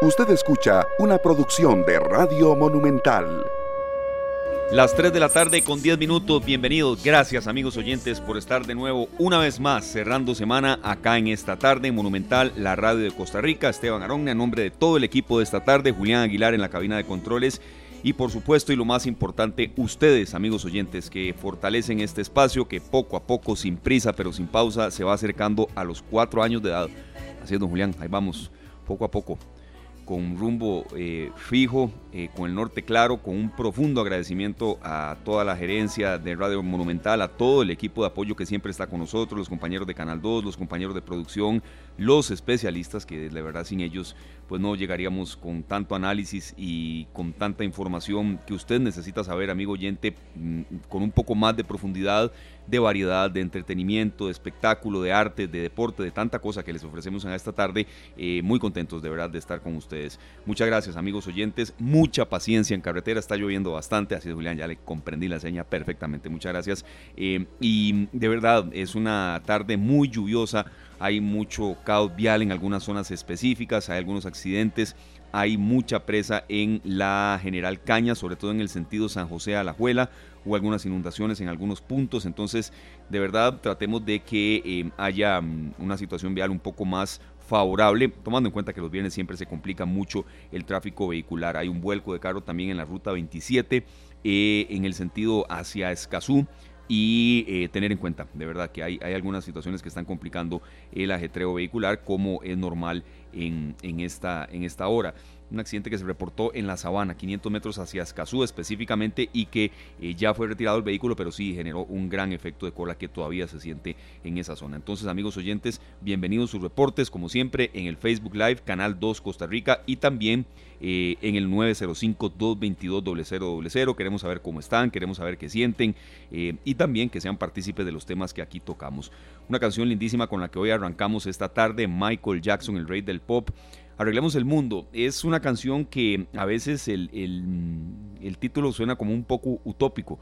Usted escucha una producción de Radio Monumental. Las 3 de la tarde con 10 minutos, bienvenidos. Gracias amigos oyentes por estar de nuevo una vez más cerrando semana acá en esta tarde Monumental, la radio de Costa Rica. Esteban Arón, en nombre de todo el equipo de esta tarde, Julián Aguilar en la cabina de controles y por supuesto y lo más importante, ustedes amigos oyentes que fortalecen este espacio que poco a poco, sin prisa pero sin pausa, se va acercando a los cuatro años de edad. Así es, don Julián, ahí vamos, poco a poco con rumbo eh, fijo, eh, con el norte claro, con un profundo agradecimiento a toda la gerencia de Radio Monumental, a todo el equipo de apoyo que siempre está con nosotros, los compañeros de Canal 2, los compañeros de producción, los especialistas, que de verdad sin ellos pues no llegaríamos con tanto análisis y con tanta información que usted necesita saber, amigo oyente, mm, con un poco más de profundidad, de variedad, de entretenimiento, de espectáculo, de arte, de deporte, de tanta cosa que les ofrecemos en esta tarde. Eh, muy contentos de verdad de estar con ustedes. Muchas gracias, amigos oyentes. Mucha paciencia en carretera, está lloviendo bastante, así es, Julián, ya le comprendí la seña perfectamente. Muchas gracias. Eh, y de verdad, es una tarde muy lluviosa hay mucho caos vial en algunas zonas específicas, hay algunos accidentes, hay mucha presa en la General Caña, sobre todo en el sentido San José a la Juela, o algunas inundaciones en algunos puntos, entonces de verdad tratemos de que eh, haya mm, una situación vial un poco más favorable, tomando en cuenta que los viernes siempre se complica mucho el tráfico vehicular. Hay un vuelco de carro también en la ruta 27 eh, en el sentido hacia Escazú y eh, tener en cuenta, de verdad, que hay, hay, algunas situaciones que están complicando el ajetreo vehicular como es normal en, en, esta, en esta hora un accidente que se reportó en la sabana, 500 metros hacia Escazú específicamente, y que eh, ya fue retirado el vehículo, pero sí generó un gran efecto de cola que todavía se siente en esa zona. Entonces, amigos oyentes, bienvenidos a sus reportes, como siempre, en el Facebook Live, Canal 2 Costa Rica, y también eh, en el 905-222-0000. Queremos saber cómo están, queremos saber qué sienten, eh, y también que sean partícipes de los temas que aquí tocamos. Una canción lindísima con la que hoy arrancamos esta tarde, Michael Jackson, el rey del pop. Arreglemos el Mundo. Es una canción que a veces el, el, título suena como un poco utópico,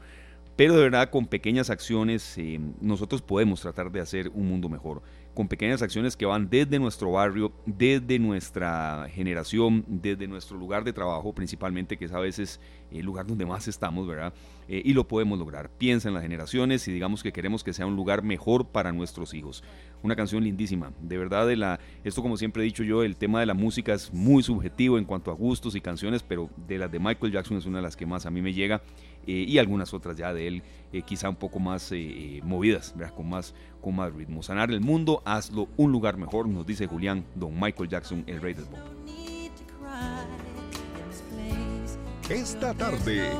pero de verdad con pequeñas acciones eh, nosotros podemos tratar de hacer un mundo mejor con pequeñas acciones que van desde nuestro barrio, desde nuestra generación, desde nuestro lugar de trabajo principalmente, que es a veces el lugar donde más estamos, ¿verdad? Eh, y lo podemos lograr. Piensa en las generaciones y digamos que queremos que sea un lugar mejor para nuestros hijos. Una canción lindísima, de verdad, de la, esto como siempre he dicho yo, el tema de la música es muy subjetivo en cuanto a gustos y canciones, pero de las de Michael Jackson es una de las que más a mí me llega eh, y algunas otras ya de él eh, quizá un poco más movidas, ¿verdad? Con más con más ritmo. Sanar el mundo, hazlo un lugar mejor, nos dice Julián, don Michael Jackson, el rey del pop. Esta tarde.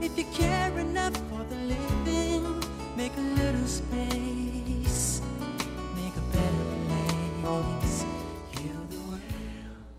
If you care enough for the living, make a little space, make a better place.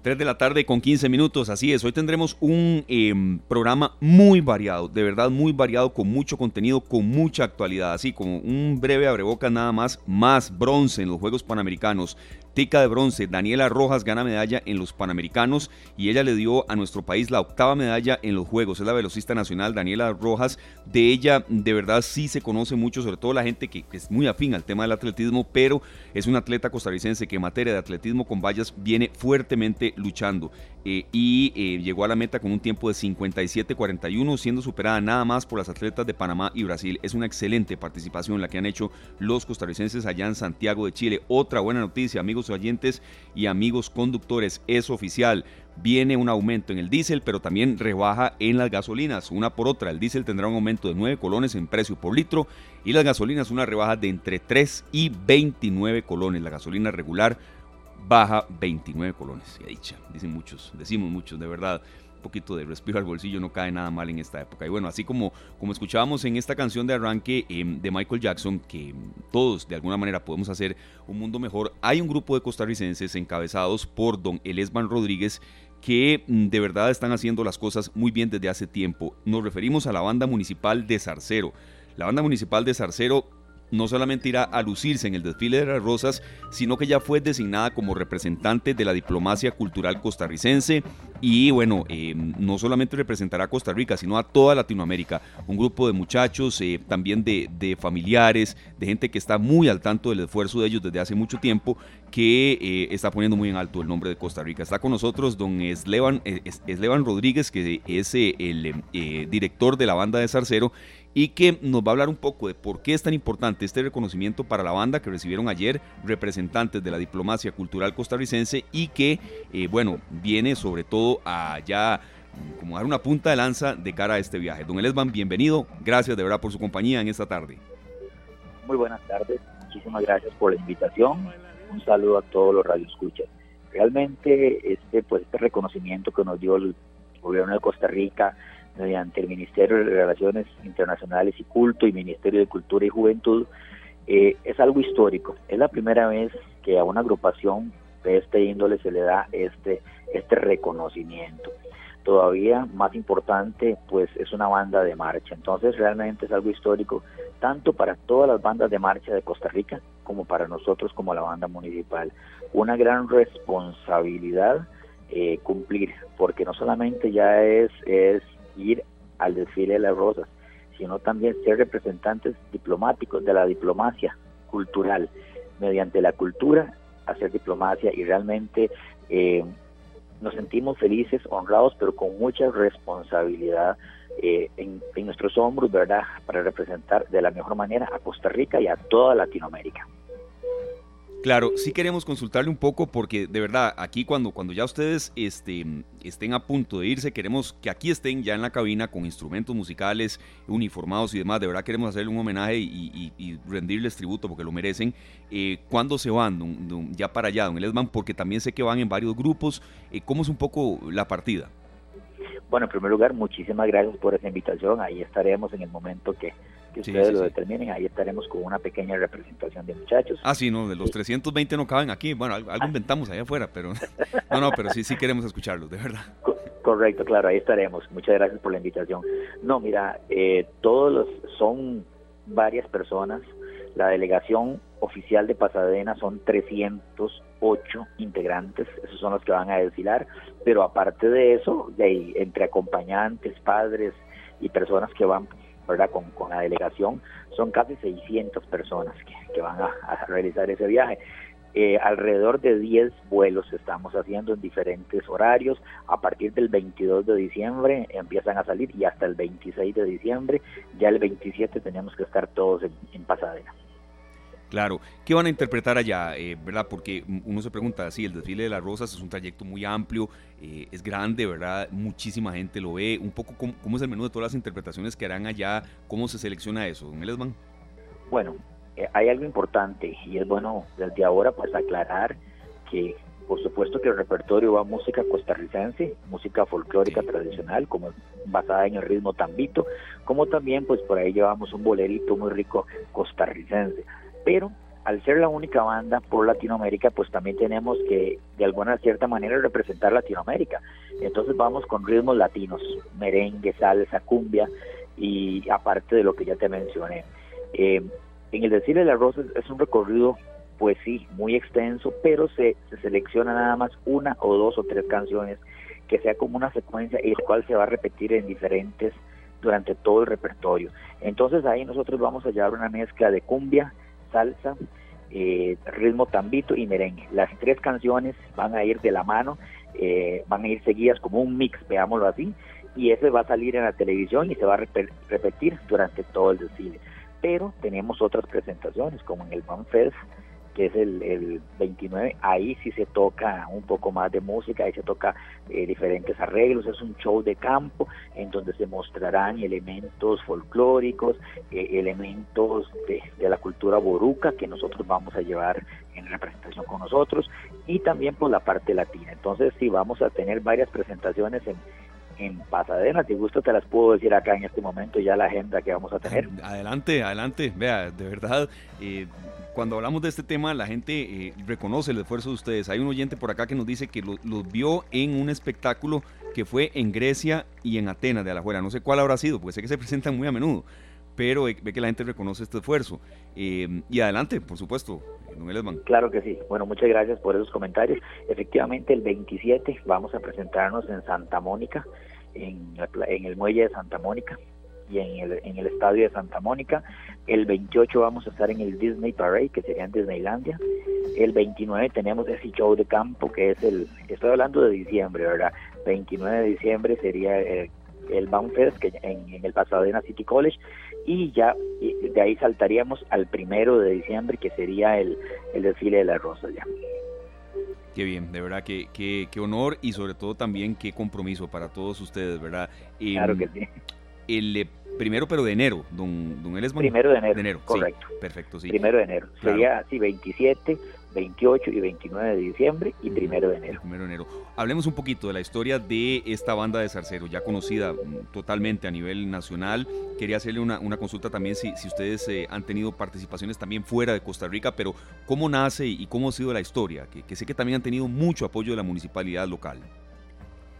3 de la tarde con 15 minutos, así es. Hoy tendremos un em, programa muy variado, de verdad muy variado, con mucho contenido, con mucha actualidad. Así como un breve abreboca nada más, más bronce en los Juegos Panamericanos. Tica de bronce, Daniela Rojas gana medalla en los Panamericanos y ella le dio a nuestro país la octava medalla en los Juegos. Es la velocista nacional Daniela Rojas. De ella de verdad sí se conoce mucho, sobre todo la gente que, es muy afín al tema del atletismo, pero es una atleta costarricense que en materia de atletismo con vallas viene fuertemente luchando. Eh, y eh, llegó a la meta con un tiempo de 57-41, siendo superada nada más por las atletas de Panamá y Brasil. Es una excelente participación la que han hecho los costarricenses allá en Santiago de Chile. Otra buena noticia, amigos oyentes y amigos conductores, es oficial. Viene un aumento en el diésel, pero también rebaja en las gasolinas. Una por otra, el diésel tendrá un aumento de 9 colones en precio por litro y las gasolinas una rebaja de entre 3 y 29 colones. La gasolina regular baja 29 colones. Y dicha, dicen muchos, decimos muchos, de verdad. Poquito de respiro al bolsillo no cae nada mal en esta época. Y bueno, así como, como escuchábamos en esta canción de arranque em, de Michael Jackson, que todos de alguna manera podemos hacer un mundo mejor, hay un grupo de costarricenses encabezados por don Elesban Rodríguez que mm, de verdad están haciendo las cosas muy bien desde hace tiempo. Nos referimos a la banda municipal de Zarcero. La banda municipal de Zarcero no solamente irá a lucirse en el desfile de las rosas, sino que ya fue designada como representante de la diplomacia cultural costarricense y bueno, eh, no solamente representará a Costa Rica, sino a toda Latinoamérica. Un grupo de muchachos, eh, también de, familiares, de gente que está muy al tanto del esfuerzo de ellos desde hace mucho tiempo, que eh, está poniendo muy en alto el nombre de Costa Rica. Está con nosotros don Eslevan, Eslevan Rodríguez, que es el director de la banda de Zarcero y que nos va a hablar un poco de por qué es tan importante este reconocimiento para la banda que recibieron ayer representantes de la diplomacia cultural costarricense y que, eh, bueno, viene sobre todo a mm, como dar una punta de lanza de cara a este viaje. Don Elesban, bienvenido, gracias de verdad por su compañía en esta tarde. Muy buenas tardes, muchísimas gracias por la invitación, un saludo a todos los radioescuchas. Realmente este, pues, este reconocimiento que nos dio el gobierno de Costa Rica mediante el Ministerio de Relaciones Internacionales y Culto y Ministerio de Cultura y Juventud, eh, es algo histórico. Es la primera vez que a una agrupación de este índole se le da este, este reconocimiento. Todavía más importante, pues es una banda de marcha. Entonces realmente es algo histórico, tanto para todas las bandas de marcha de Costa Rica como para nosotros como la banda municipal. Una gran responsabilidad eh, cumplir, porque no solamente ya es, es ir al desfile de las rosas, sino también ser representantes diplomáticos de la diplomacia cultural, mediante la cultura hacer diplomacia y realmente eh, nos sentimos felices, honrados, pero con mucha responsabilidad eh, en, en nuestros hombros, ¿verdad?, para representar de la mejor manera a Costa Rica y a toda Latinoamérica. Claro, sí queremos consultarle un poco porque de verdad aquí cuando, cuando ya ustedes este, estén a punto de irse, queremos que aquí estén ya en la cabina con instrumentos musicales, uniformados y demás. De verdad queremos hacerle un homenaje y, rendirles tributo porque lo merecen. Eh, ¿Cuándo se van ya para allá, don Elesman? Porque también sé que van en varios grupos. Eh, ¿Cómo es un poco la partida? Bueno, en primer lugar, muchísimas gracias por esa invitación. Ahí estaremos en el momento que, ustedes lo determinen. Ahí estaremos con una pequeña representación de muchachos. Ah, sí, no, de los 320 no caben aquí. Bueno, algo, ah. inventamos allá afuera, pero no, no, pero sí, sí queremos escucharlos, de verdad. correcto, claro, ahí estaremos. Muchas gracias por la invitación. No, mira, eh, todos los, son varias personas la delegación oficial de Pasadena son 308 integrantes, esos son los que van a desfilar, pero aparte de eso, de entre acompañantes, padres y personas que van ¿verdad? Con, con la delegación, son casi 600 personas que, van a, realizar ese viaje. Eh, alrededor de 10 vuelos estamos haciendo en diferentes horarios. A partir del 22 de diciembre empiezan a salir y hasta el 26 de diciembre, ya el 27 tenemos que estar todos en Pasadena. Claro, ¿qué van a interpretar allá? Eh, ¿Verdad? Porque uno se pregunta, sí, el desfile de las rosas es un trayecto muy amplio, eh, es grande, ¿verdad? Muchísima gente lo ve. Un poco, ¿cómo, es el menú de todas las interpretaciones que harán allá? ¿Cómo se selecciona eso, don Elesman? Bueno, eh, hay algo importante y es bueno desde ahora pues aclarar que por supuesto que el repertorio va música costarricense, música folclórica tradicional, como basada en el ritmo tambito, como también pues por ahí llevamos un bolerito muy rico costarricense pero al ser la única banda por Latinoamérica, pues también tenemos que de alguna cierta manera representar Latinoamérica. Entonces vamos con ritmos latinos, merengue, salsa, cumbia y aparte de lo que ya te mencioné. Eh, en el Desfile de las Rosas es un recorrido, pues sí, muy extenso, pero se, se selecciona nada más una o dos o tres canciones que sea como una secuencia y el cual se va a repetir en diferentes durante todo el repertorio. Entonces ahí nosotros vamos a llevar una mezcla de cumbia, salsa, eh, ritmo tambito y merengue. Las tres canciones van a ir de la mano, eh, van a ir seguidas como un mix, veámoslo así, y ese va a salir en la televisión y se va a repetir durante todo el desfile. Pero tenemos otras presentaciones, como en el Fest que es el, el 29, ahí sí se toca un poco más de música, ahí se toca eh, diferentes arreglos, es un show de campo en donde se mostrarán elementos folclóricos, eh, elementos de, de, la cultura boruca que nosotros vamos a llevar en representación con nosotros y también por la parte latina. Entonces sí vamos a tener varias presentaciones en, en Pasadena. Si gusto te las puedo decir acá en este momento ya la agenda que vamos a tener. Adelante, adelante. Vea, de verdad, eh, cuando hablamos de este tema, la gente eh, reconoce el esfuerzo de ustedes. Hay un oyente por acá que nos dice que los vio en un espectáculo que fue en Grecia y en Atenas de Alajuela. No sé cuál habrá sido, porque sé que se presentan muy a menudo. pero ve que la gente reconoce este esfuerzo. Eh, y adelante, por supuesto, don Elesman. Claro que sí. Bueno, muchas gracias por esos comentarios. Efectivamente, el 27 vamos a presentarnos en Santa Mónica, en, en el muelle de Santa Mónica y en el, en el estadio de Santa Mónica. El 28 vamos a estar en el Disney Parade, que sería en Disneylandia. El 29 tenemos ese show de campo, que es el, estoy hablando de diciembre, ¿verdad? 29 de diciembre sería el, el Bound Fest que en, en el Pasadena City College y ya de ahí saltaríamos al primero de diciembre que sería el, el desfile de la rosa ya. Qué bien, de verdad, qué, qué, honor y sobre todo también qué compromiso para todos ustedes, ¿verdad? Claro que sí. El primero, pero de enero, don, don Elesman. Primero de enero, de enero correcto. Sí, perfecto, sí. Primero de enero. Claro. Sería así, 27, 28 y 29 de diciembre y primero de enero. Primero de enero. Hablemos un poquito de la historia de esta banda de Zarcero, ya conocida mm, totalmente a nivel nacional. Quería hacerle una, una consulta también si, si ustedes eh, han tenido participaciones también fuera de Costa Rica, pero ¿cómo nace y cómo ha sido la historia? Que, que sé que también han tenido mucho apoyo de la municipalidad local.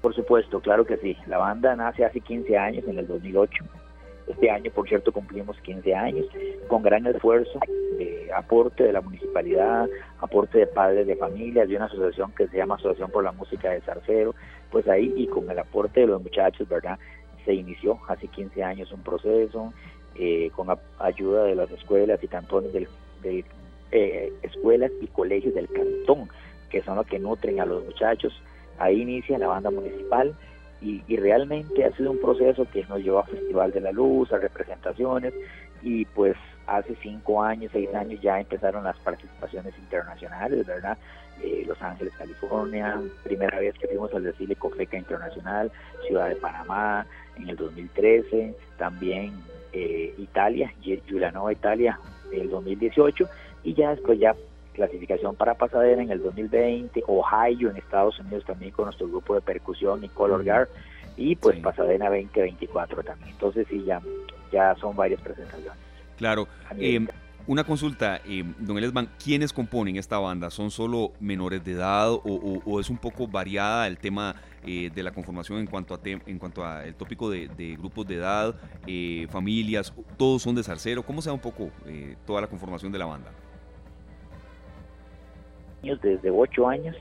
Por supuesto, claro que sí. La banda nace hace 15 años, en el 2008. Este año, por cierto, cumplimos 15 años, con gran esfuerzo de aporte de la municipalidad, aporte de padres de familias, de una asociación que se llama Asociación por la Música de Zarcero, pues ahí y con el aporte de los muchachos, ¿verdad? Se inició hace 15 años un proceso, eh, con ayuda de las escuelas y cantones del, del eh, escuelas y colegios del cantón, que son los que nutren a los muchachos. Ahí inicia la banda municipal, y, y, realmente ha sido un proceso que nos llevó a Festival de la Luz, a representaciones y pues hace cinco años, seis años ya empezaron las participaciones internacionales, ¿verdad? Eh, Los Ángeles, California, primera vez que fuimos al desfile Cofeca Internacional, Ciudad de Panamá en el 2013, también eh, Italia, Giulianova, Italia, el 2018 y ya después ya clasificación para Pasadena en el 2020, Ohio en Estados Unidos también con nuestro grupo de percusión y Color Guard y pues sí. Pasadena 2024 también. Entonces sí, ya, ya son varias presentaciones. Claro. Eh, una consulta, eh, don Elesman, ¿quiénes componen esta banda? ¿Son solo menores de edad o, o, o es un poco variada el tema eh, de la conformación en cuanto a en cuanto a el tópico de, de grupos de edad, eh, familias, todos son de Zarcero? ¿Cómo se da un poco eh, toda la conformación de la banda? Desde 8 años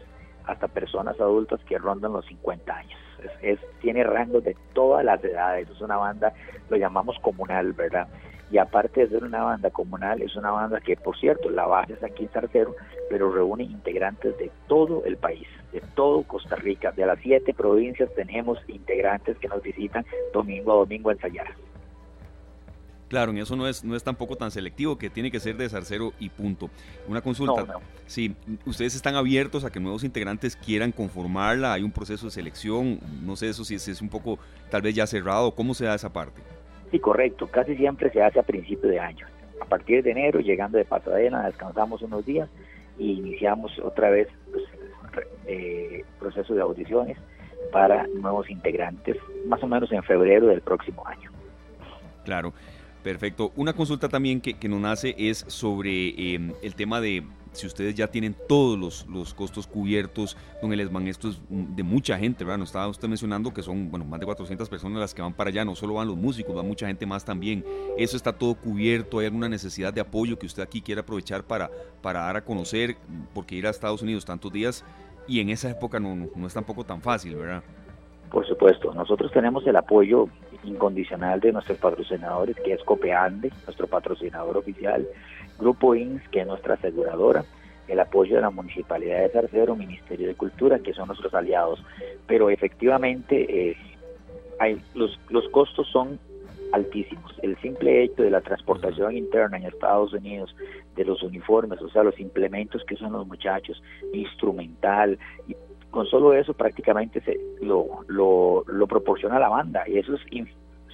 hasta personas adultas que rondan los 50 años. Es, es, tiene rangos de todas las edades, es una banda, lo llamamos comunal, ¿verdad? Y aparte de ser una banda comunal, es una banda que, por cierto, la base es aquí en pero reúne integrantes de todo el país, de todo Costa Rica. De las siete provincias tenemos integrantes que nos visitan domingo a domingo a ensayar. Claro, en eso no es, no es tampoco tan selectivo, que tiene que ser de Zarcero y punto. Una consulta. No, no. Sí, ustedes están abiertos a que nuevos integrantes quieran conformarla, hay un proceso de selección, no sé eso si es, es un poco tal vez ya cerrado, ¿cómo se da esa parte? Sí, correcto, casi siempre se hace a principio de año. A partir de enero, llegando de Pasadena, descansamos unos días y iniciamos otra vez pues, eh, proceso de audiciones para nuevos integrantes, más o menos en febrero del próximo año. Claro. Perfecto. Una consulta también que, que nos nace es sobre eh, el tema de si ustedes ya tienen todos los, los costos cubiertos, don Elesman, esto es de mucha gente, ¿verdad? Nos estaba usted mencionando que son, bueno, más de 400 personas las que van para allá, no solo van los músicos, va mucha gente más también. ¿Eso está todo cubierto? ¿Hay alguna necesidad de apoyo que usted aquí quiera aprovechar para, para dar a conocer? Porque ir a Estados Unidos tantos días y en esa época no, no, no es tampoco tan fácil, ¿verdad? Por supuesto, nosotros tenemos el apoyo incondicional de nuestros patrocinadores, que es Copeande, nuestro patrocinador oficial, Grupo INS, que es nuestra aseguradora, el apoyo de la Municipalidad de Zarcero, Ministerio de Cultura, que son nuestros aliados. Pero efectivamente, eh, hay, los, los costos son altísimos. El simple hecho de la transportación interna en Estados Unidos, de los uniformes, o sea, los implementos que usan los muchachos, instrumental, y con solo eso prácticamente se lo, lo, lo proporciona la banda y eso es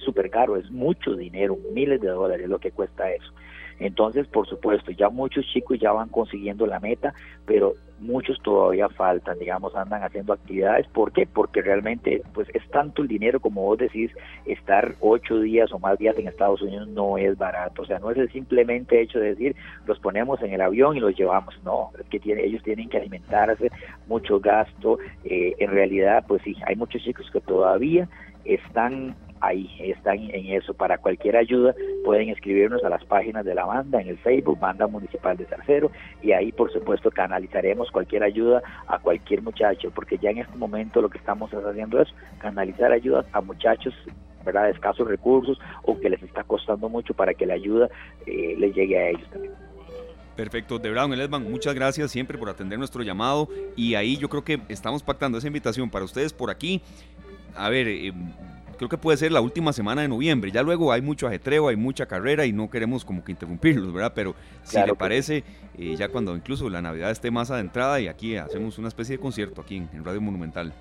súper caro, es mucho dinero, miles de dólares lo que cuesta eso. Entonces, por supuesto, ya muchos chicos ya van consiguiendo la meta, pero muchos todavía faltan, digamos, andan haciendo actividades. ¿Por qué? Porque realmente, pues es tanto el dinero como vos decís, estar ocho días o más días en Estados Unidos no es barato. O sea, no es el simplemente hecho de decir, los ponemos en el avión y los llevamos. No, es que tiene, ellos tienen que alimentarse, mucho gasto. Eh, en realidad, pues sí, hay muchos chicos que todavía están ahí están en eso. Para cualquier ayuda pueden escribirnos a las páginas de la banda en el Facebook, Banda Municipal de Tercero, y ahí por supuesto canalizaremos cualquier ayuda a cualquier muchacho, porque ya en este momento lo que estamos haciendo es canalizar ayudas a muchachos ¿verdad? de escasos recursos o que les está costando mucho para que la ayuda eh, les llegue a ellos también. Perfecto, de Brown muchas gracias siempre por atender nuestro llamado y ahí yo creo que estamos pactando esa invitación para ustedes por aquí. A ver, eh, creo que puede ser la última semana de noviembre. Ya luego hay mucho ajetreo, hay mucha carrera y no queremos como que interrumpirlos, ¿verdad? Pero si le parece, eh, ya cuando incluso la Navidad esté más adentrada y aquí hacemos una especie de concierto aquí en, Radio Monumental.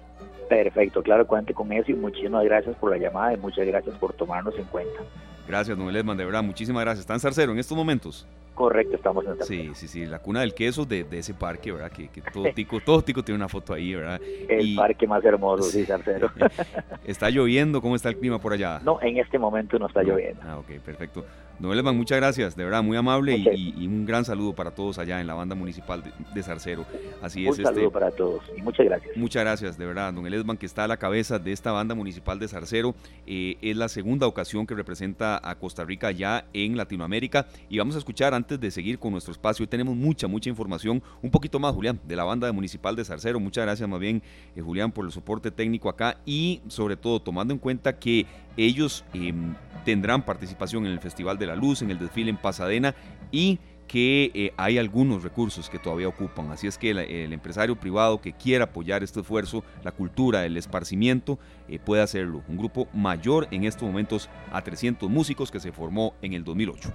Perfecto, claro, cuente con eso y muchísimas gracias por la llamada y muchas gracias por tomarnos en cuenta. Gracias, don Edman, de verdad, muchísimas gracias. ¿Está en Zarcero en estos momentos? Correcto, estamos en Sí, sí, sí, la cuna del queso de, de ese parque, ¿verdad? Que, que todo, tico, todo tico tiene una foto ahí, ¿verdad? El parque más hermoso, sí, Zarcero. ¿Está lloviendo? ¿Cómo está el clima por allá? No, en este momento no está lloviendo. Ah, ok, perfecto. Don Elman, muchas gracias, de verdad, muy amable y, un gran saludo para todos allá en la banda municipal de, de Zarcero. Así es. Un saludo este, para todos y muchas gracias. Muchas gracias, de verdad. Don Elman, que está a la cabeza de esta banda municipal de Zarcero, eh, es la segunda ocasión que representa a Costa Rica ya en Latinoamérica y vamos a escuchar antes de seguir con nuestro espacio. Hoy tenemos mucha, mucha información, un poquito más, Julián, de la banda municipal de Zarcero. Muchas gracias más bien, eh, Julián, por el soporte técnico acá y sobre todo tomando en cuenta que ellos em, tendrán participación en el Festival de la Luz, en el desfile en Pasadena y que eh, hay algunos recursos que todavía ocupan. Así es que el, empresario privado que quiera apoyar este esfuerzo, la cultura, el esparcimiento, eh, puede hacerlo. Un grupo mayor en estos momentos a 300 músicos que se formó en el 2008.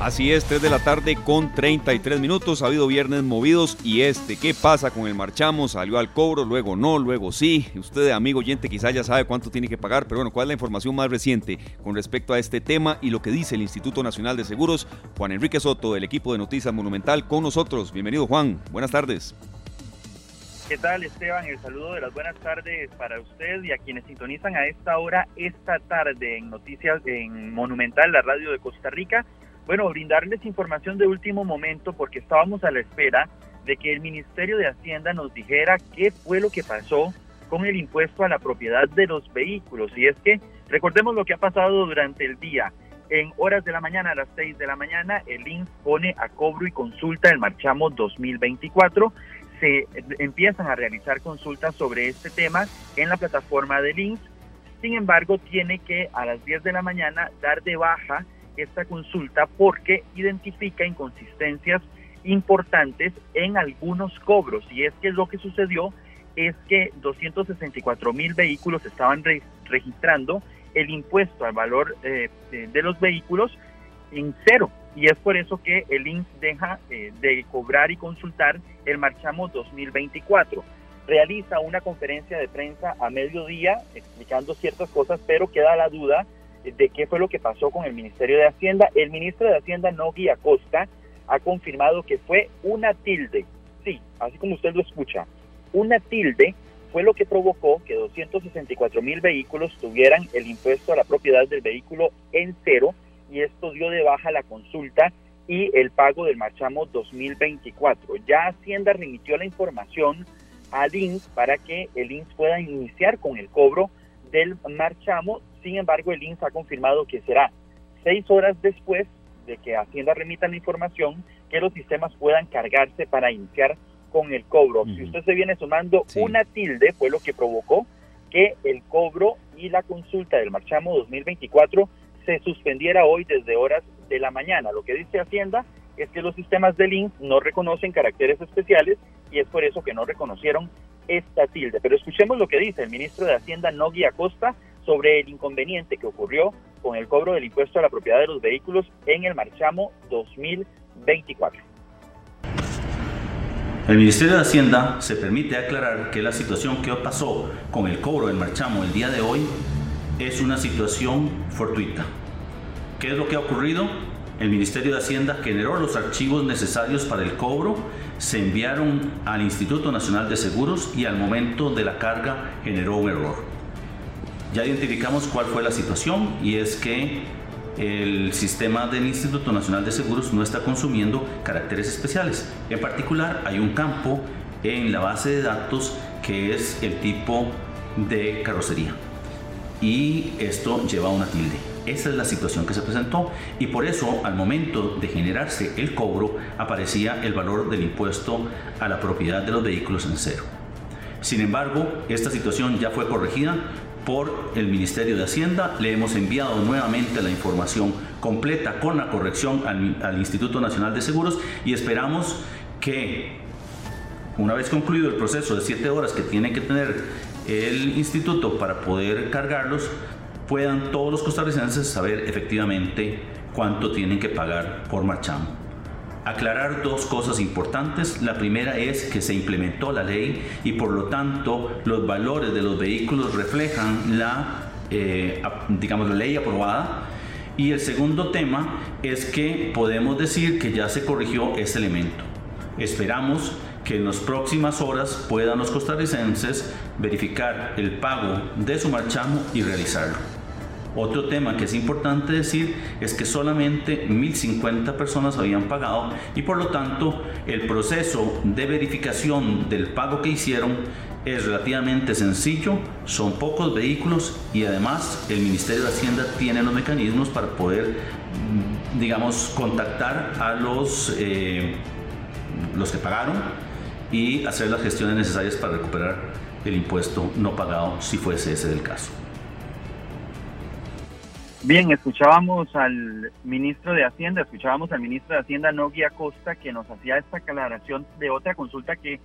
Así es, 3 de la tarde con 33 minutos. Ha habido viernes movidos y este, ¿qué pasa con el marchamo? Salió al cobro, luego no, luego sí. Usted, amigo oyente, quizá ya sabe cuánto tiene que pagar, pero bueno, ¿cuál es la información más reciente con respecto a este tema y lo que dice el Instituto Nacional de Seguros? Juan Enrique Soto, del equipo de Noticias Monumental, con nosotros. Bienvenido, Juan. Buenas tardes. ¿Qué tal Esteban? El saludo de las buenas tardes para usted y a quienes sintonizan a esta hora, esta tarde en Noticias en Monumental, la radio de Costa Rica. Bueno, brindarles información de último momento porque estábamos a la espera de que el Ministerio de Hacienda nos dijera qué fue lo que pasó con el impuesto a la propiedad de los vehículos. Y es que recordemos lo que ha pasado durante el día. En horas de la mañana, a las 6 de la mañana, el INS pone a cobro y consulta el marchamo 2024 se empiezan a realizar consultas sobre este tema en la plataforma de links. Sin embargo, tiene que a las 10 de la mañana dar de baja esta consulta porque identifica inconsistencias importantes en algunos cobros. Y es que lo que sucedió es que 264 mil vehículos estaban registrando el impuesto al valor eh, de los vehículos en cero y es por eso que el INS deja eh, de cobrar y consultar el Marchamo 2024. Realiza una conferencia de prensa a mediodía explicando ciertas cosas, pero queda la duda de qué fue lo que pasó con el Ministerio de Hacienda. El ministro de Hacienda, Nogui Acosta, ha confirmado que fue una tilde, sí, así como usted lo escucha, una tilde fue lo que provocó que 264 mil vehículos tuvieran el impuesto a la propiedad del vehículo en cero y esto dio de baja la consulta y el pago del marchamo 2024. Ya Hacienda remitió la información al INS para que el INS pueda iniciar con el cobro del marchamo. Sin embargo, el INS ha confirmado que será seis horas después de que Hacienda remita la información que los sistemas puedan cargarse para iniciar con el cobro. Si usted se viene sumando una tilde, fue lo que provocó que el cobro y la consulta del marchamo 2024 se suspendiera hoy desde horas de la mañana. Lo que dice Hacienda es que los sistemas de link no reconocen caracteres especiales y es por eso que no reconocieron esta tilde. Pero escuchemos lo que dice el ministro de Hacienda, Nogui Acosta, sobre el inconveniente que ocurrió con el cobro del impuesto a la propiedad de los vehículos en el marchamo 2024. El Ministerio de Hacienda se permite aclarar que la situación que pasó con el cobro del marchamo el día de hoy es una situación fortuita. ¿Qué es lo que ha ocurrido? El Ministerio de Hacienda generó los archivos necesarios para el cobro, se enviaron al Instituto Nacional de Seguros y al momento de la carga generó un error. Ya identificamos cuál fue la situación y es que el sistema del Instituto Nacional de Seguros no está consumiendo caracteres especiales. En particular, hay un campo en la base de datos que es el tipo de carrocería. y esto lleva a una tilde. Esa es la situación que se presentó y por eso al momento de generarse el cobro aparecía el valor del impuesto a la propiedad de los vehículos en cero. Sin embargo, esta situación ya fue corregida por el Ministerio de Hacienda. Le hemos enviado nuevamente la información completa con la corrección al, Instituto Nacional de Seguros y esperamos que una vez concluido el proceso de siete horas que tiene que tener el instituto para poder cargarlos, puedan todos los costarricenses saber efectivamente cuánto tienen que pagar por marchamo. Aclarar dos cosas importantes. La primera es que se implementó la ley y por lo tanto los valores de los vehículos reflejan la, eh, digamos, la ley aprobada. Y el segundo tema es que podemos decir que ya se corrigió ese elemento. Esperamos que en las próximas horas puedan los costarricenses verificar el pago de su marchamo y realizarlo. Otro tema que es importante decir es que solamente 1.050 personas habían pagado y por lo tanto el proceso de verificación del pago que hicieron es relativamente sencillo, son pocos vehículos y además el Ministerio de Hacienda tiene los mecanismos para poder, digamos, contactar a los, eh, los que pagaron y hacer las gestiones necesarias para recuperar el impuesto no pagado si fuese ese el caso. Bien, escuchábamos al ministro de Hacienda, escuchábamos al ministro de Hacienda, Nogui Acosta, que nos hacía esta aclaración de otra consulta que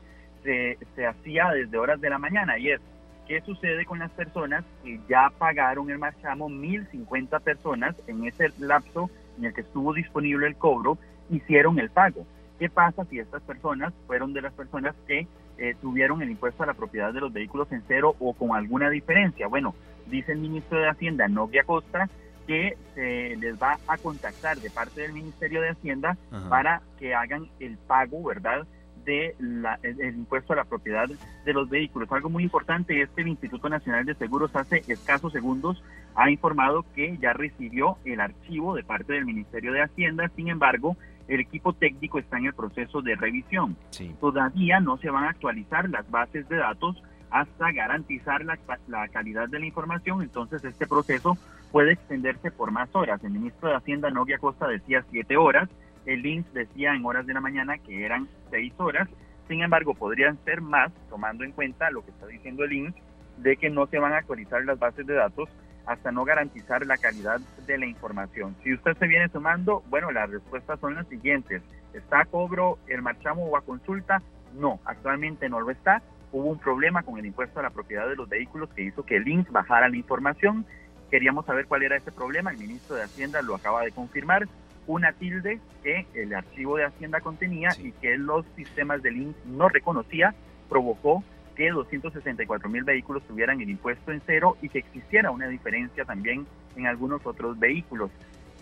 se, hacía desde horas de la mañana y es, ¿qué sucede con las personas que ya pagaron el marchamo? 1.050 personas en ese lapso en el que estuvo disponible el cobro, hicieron el pago. ¿Qué pasa si estas personas fueron de las personas que eh, tuvieron el impuesto a la propiedad de los vehículos en cero o con alguna diferencia? Bueno, dice el ministro de Hacienda, Novia Costa, que se les va a contactar de parte del Ministerio de Hacienda para que hagan el pago, ¿verdad?, de el, impuesto a la propiedad de los vehículos. Algo muy importante es que el Instituto Nacional de Seguros hace escasos segundos ha informado que ya recibió el archivo de parte del Ministerio de Hacienda, sin embargo, el equipo técnico está en el proceso de revisión. Todavía no se van a actualizar las bases de datos hasta garantizar la, calidad de la información, entonces este proceso puede extenderse por más horas. El ministro de Hacienda, Novia Costa, decía siete horas, el INS decía en horas de la mañana que eran seis horas, sin embargo podrían ser más, tomando en cuenta lo que está diciendo el INS, de que no se van a actualizar las bases de datos hasta no garantizar la calidad de la información. Si usted se viene sumando, bueno, las respuestas son las siguientes. ¿Está a cobro el marchamo o a consulta? No, actualmente no lo está. Hubo un problema con el impuesto a la propiedad de los vehículos que hizo que el INS bajara la información. Queríamos saber cuál era ese problema. El ministro de Hacienda lo acaba de confirmar. Una tilde que el archivo de Hacienda contenía y que los sistemas del INS no reconocía provocó que 264 mil vehículos tuvieran el impuesto en cero y que existiera una diferencia también en algunos otros vehículos.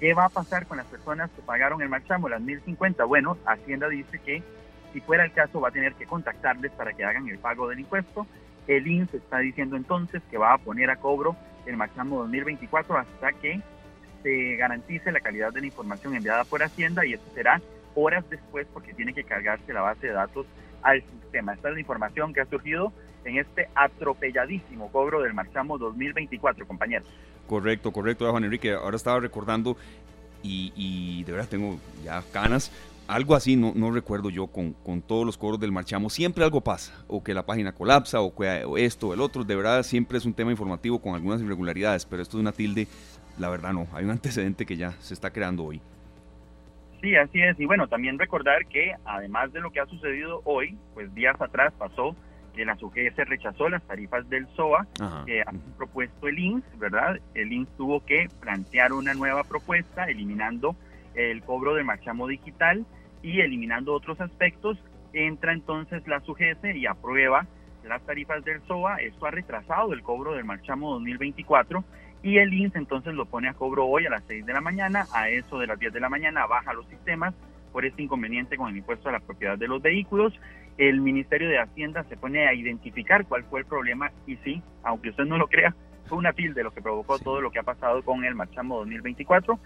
¿Qué va a pasar con las personas que pagaron el marchamo, las 1050? Bueno, Hacienda dice que si fuera el caso va a tener que contactarles para que hagan el pago del impuesto. El INSS está diciendo entonces que va a poner a cobro el marchamo 2024 hasta que se garantice la calidad de la información enviada por Hacienda y eso será horas después porque tiene que cargarse la base de datos al sistema. Esta es la información que ha surgido en este atropelladísimo cobro del marchamo 2024, compañeros. Correcto, correcto, Juan Enrique. Ahora estaba recordando y, de verdad tengo ya canas. Algo así, no, no recuerdo yo con, con, todos los cobros del marchamo. Siempre algo pasa, o que la página colapsa, o que esto o el otro. De verdad, siempre es un tema informativo con algunas irregularidades, pero esto de una tilde, la verdad no. Hay un antecedente que ya se está creando hoy. Sí, así es. Y bueno, también recordar que además de lo que ha sucedido hoy, pues días atrás pasó que la se rechazó las tarifas del SOA que ha propuesto el INS, ¿verdad? El INS tuvo que plantear una nueva propuesta eliminando el cobro de marchamo digital y eliminando otros aspectos. Entra entonces la SUGESE y aprueba las tarifas del SOA. Esto ha retrasado el cobro del marchamo 2024 y el INS entonces lo pone a cobro hoy a las 6 de la mañana, a eso de las 10 de la mañana baja los sistemas por este inconveniente con el impuesto a la propiedad de los vehículos. El Ministerio de Hacienda se pone a identificar cuál fue el problema y sí, aunque usted no lo crea, fue una de lo que provocó todo lo que ha pasado con el Marchamo 2024.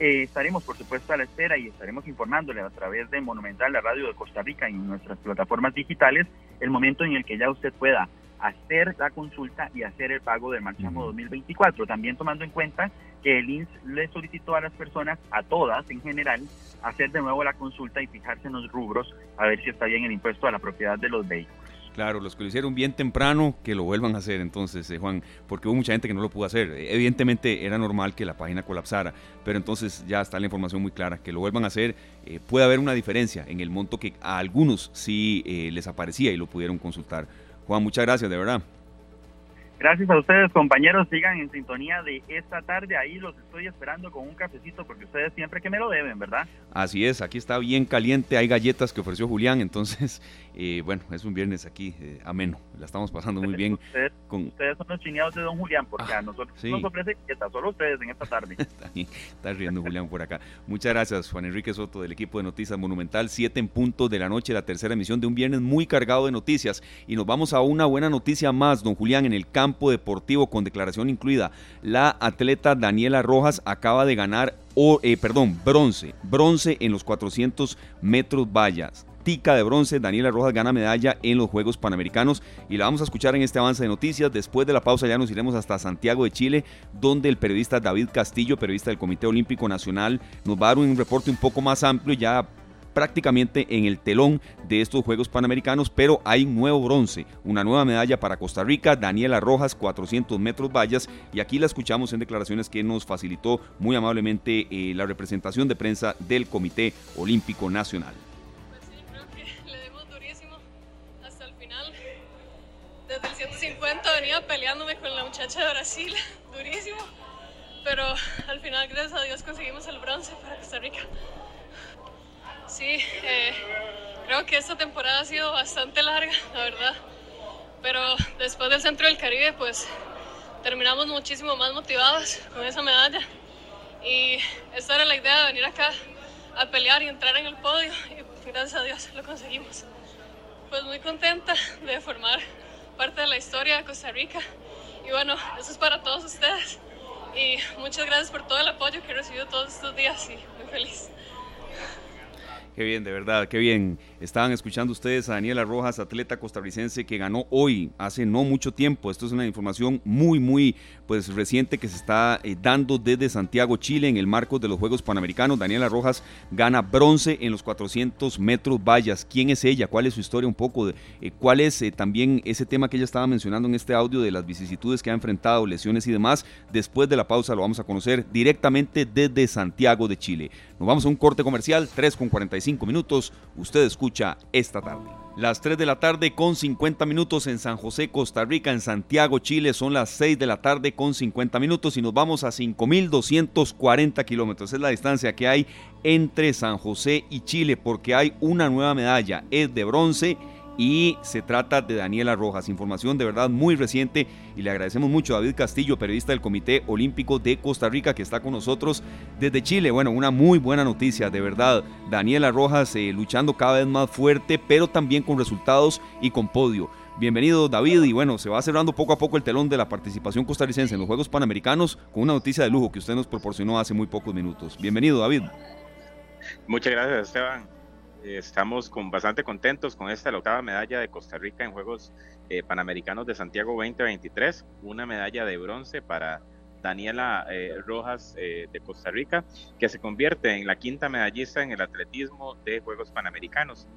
Eh, estaremos, por supuesto, a la espera y estaremos informándole a través de Monumental, la radio de Costa Rica y en nuestras plataformas digitales, el momento en el que ya usted pueda hacer la consulta y hacer el pago del marchamo 2024. También tomando en cuenta que el INS le solicitó a las personas, a todas en general, hacer de nuevo la consulta y fijarse en los rubros a ver si está bien el impuesto a la propiedad de los vehículos. Claro, los que lo hicieron bien temprano, que lo vuelvan a hacer entonces, eh, Juan, porque hubo mucha gente que no lo pudo hacer. Evidentemente era normal que la página colapsara, pero entonces ya está la información muy clara, que lo vuelvan a hacer. Eh, puede haber una diferencia en el monto que a algunos sí eh, les aparecía y lo pudieron consultar. Juan, muchas gracias, de verdad. Gracias a ustedes, compañeros. Sigan en sintonía de esta tarde. Ahí los estoy esperando con un cafecito porque ustedes siempre que me lo deben, ¿verdad? Así es, aquí está bien caliente. Hay galletas que ofreció Julián. Entonces, eh, bueno, es un viernes aquí eh, ameno. La estamos pasando muy bien. Ustedes, con... ustedes son los chineados de don Julián porque a ah, nosotros nos ofrece galletas, solo ustedes en esta tarde. está riendo Julián por acá. Muchas gracias, Juan Enrique Soto, del equipo de Noticias Monumental. Siete en punto de la noche, la tercera emisión de un viernes muy cargado de noticias. Y nos vamos a una buena noticia más, don Julián, en el campo deportivo con declaración incluida. La atleta Daniela Rojas acaba de ganar, eh, perdón, bronce, bronce en los 400 metros vallas. Tica de bronce, Daniela Rojas gana medalla en los Juegos Panamericanos y la vamos a escuchar en este avance de noticias. Después de la pausa ya nos iremos hasta Santiago de Chile, donde el periodista David Castillo, periodista del Comité Olímpico Nacional, nos va a dar un reporte un poco más amplio ya prácticamente en el telón de estos Juegos Panamericanos, pero hay un nuevo bronce, una nueva medalla para Costa Rica, Daniela Rojas, 400 metros vallas, y aquí la escuchamos en declaraciones que nos facilitó muy amablemente eh, la representación de prensa del Comité Olímpico Nacional. 150 venía peleándome con la muchacha de Brasil, durísimo, pero al final, gracias a Dios, conseguimos el bronce para Costa Rica. Sí, eh, creo que esta temporada ha sido bastante larga, la verdad. Pero después del Centro del Caribe, pues terminamos muchísimo más motivados con esa medalla. Y esta era la idea de venir acá a pelear y entrar en el podio. Y gracias a Dios lo conseguimos. Pues muy contenta de formar parte de la historia de Costa Rica. Y bueno, eso es para todos ustedes. Y muchas gracias por todo el apoyo que he recibido todos estos días y muy feliz. Qué bien, de verdad, qué bien. Estaban escuchando ustedes a Daniela Rojas, atleta costarricense que ganó hoy, hace no mucho tiempo. Esto es una información muy, muy pues, reciente que se está eh, dando desde Santiago, Chile, en el marco de los Juegos Panamericanos. Daniela Rojas gana bronce en los 400 metros vallas. ¿Quién es ella? ¿Cuál es su historia? Un poco de eh, cuál es eh, también ese tema que ella estaba mencionando en este audio de las vicisitudes que ha enfrentado, lesiones y demás. Después de la pausa lo vamos a conocer directamente desde Santiago de Chile. Nos vamos a un corte comercial, 3 con 45 minutos. Usted escucha esta tarde. Las 3 de la tarde con 50 minutos en San José, Costa Rica, en Santiago, Chile son las 6 de la tarde con 50 minutos y nos vamos a 5.240 kilómetros. Es la distancia que hay entre San José y Chile porque hay una nueva medalla, es de bronce y se trata de Daniela Rojas. Información de verdad muy reciente y le agradecemos mucho a David Castillo, periodista del Comité Olímpico de Costa Rica, que está con nosotros desde Chile. Bueno, una muy buena noticia, de verdad. Daniela Rojas eh, luchando cada vez más fuerte, pero también con resultados y con podio. Bienvenido David y bueno, se va cerrando poco a poco el telón de la participación costarricense en los Juegos Panamericanos con una noticia de lujo que usted nos proporcionó hace muy pocos minutos. Bienvenido David. Muchas gracias Esteban. Estamos con, bastante contentos con esta la octava medalla de Costa Rica en Juegos eh, Panamericanos de Santiago 2023, una medalla de bronce para Daniela eh, Rojas eh, de Costa Rica, que se convierte en la quinta medallista en el atletismo de Juegos Panamericanos.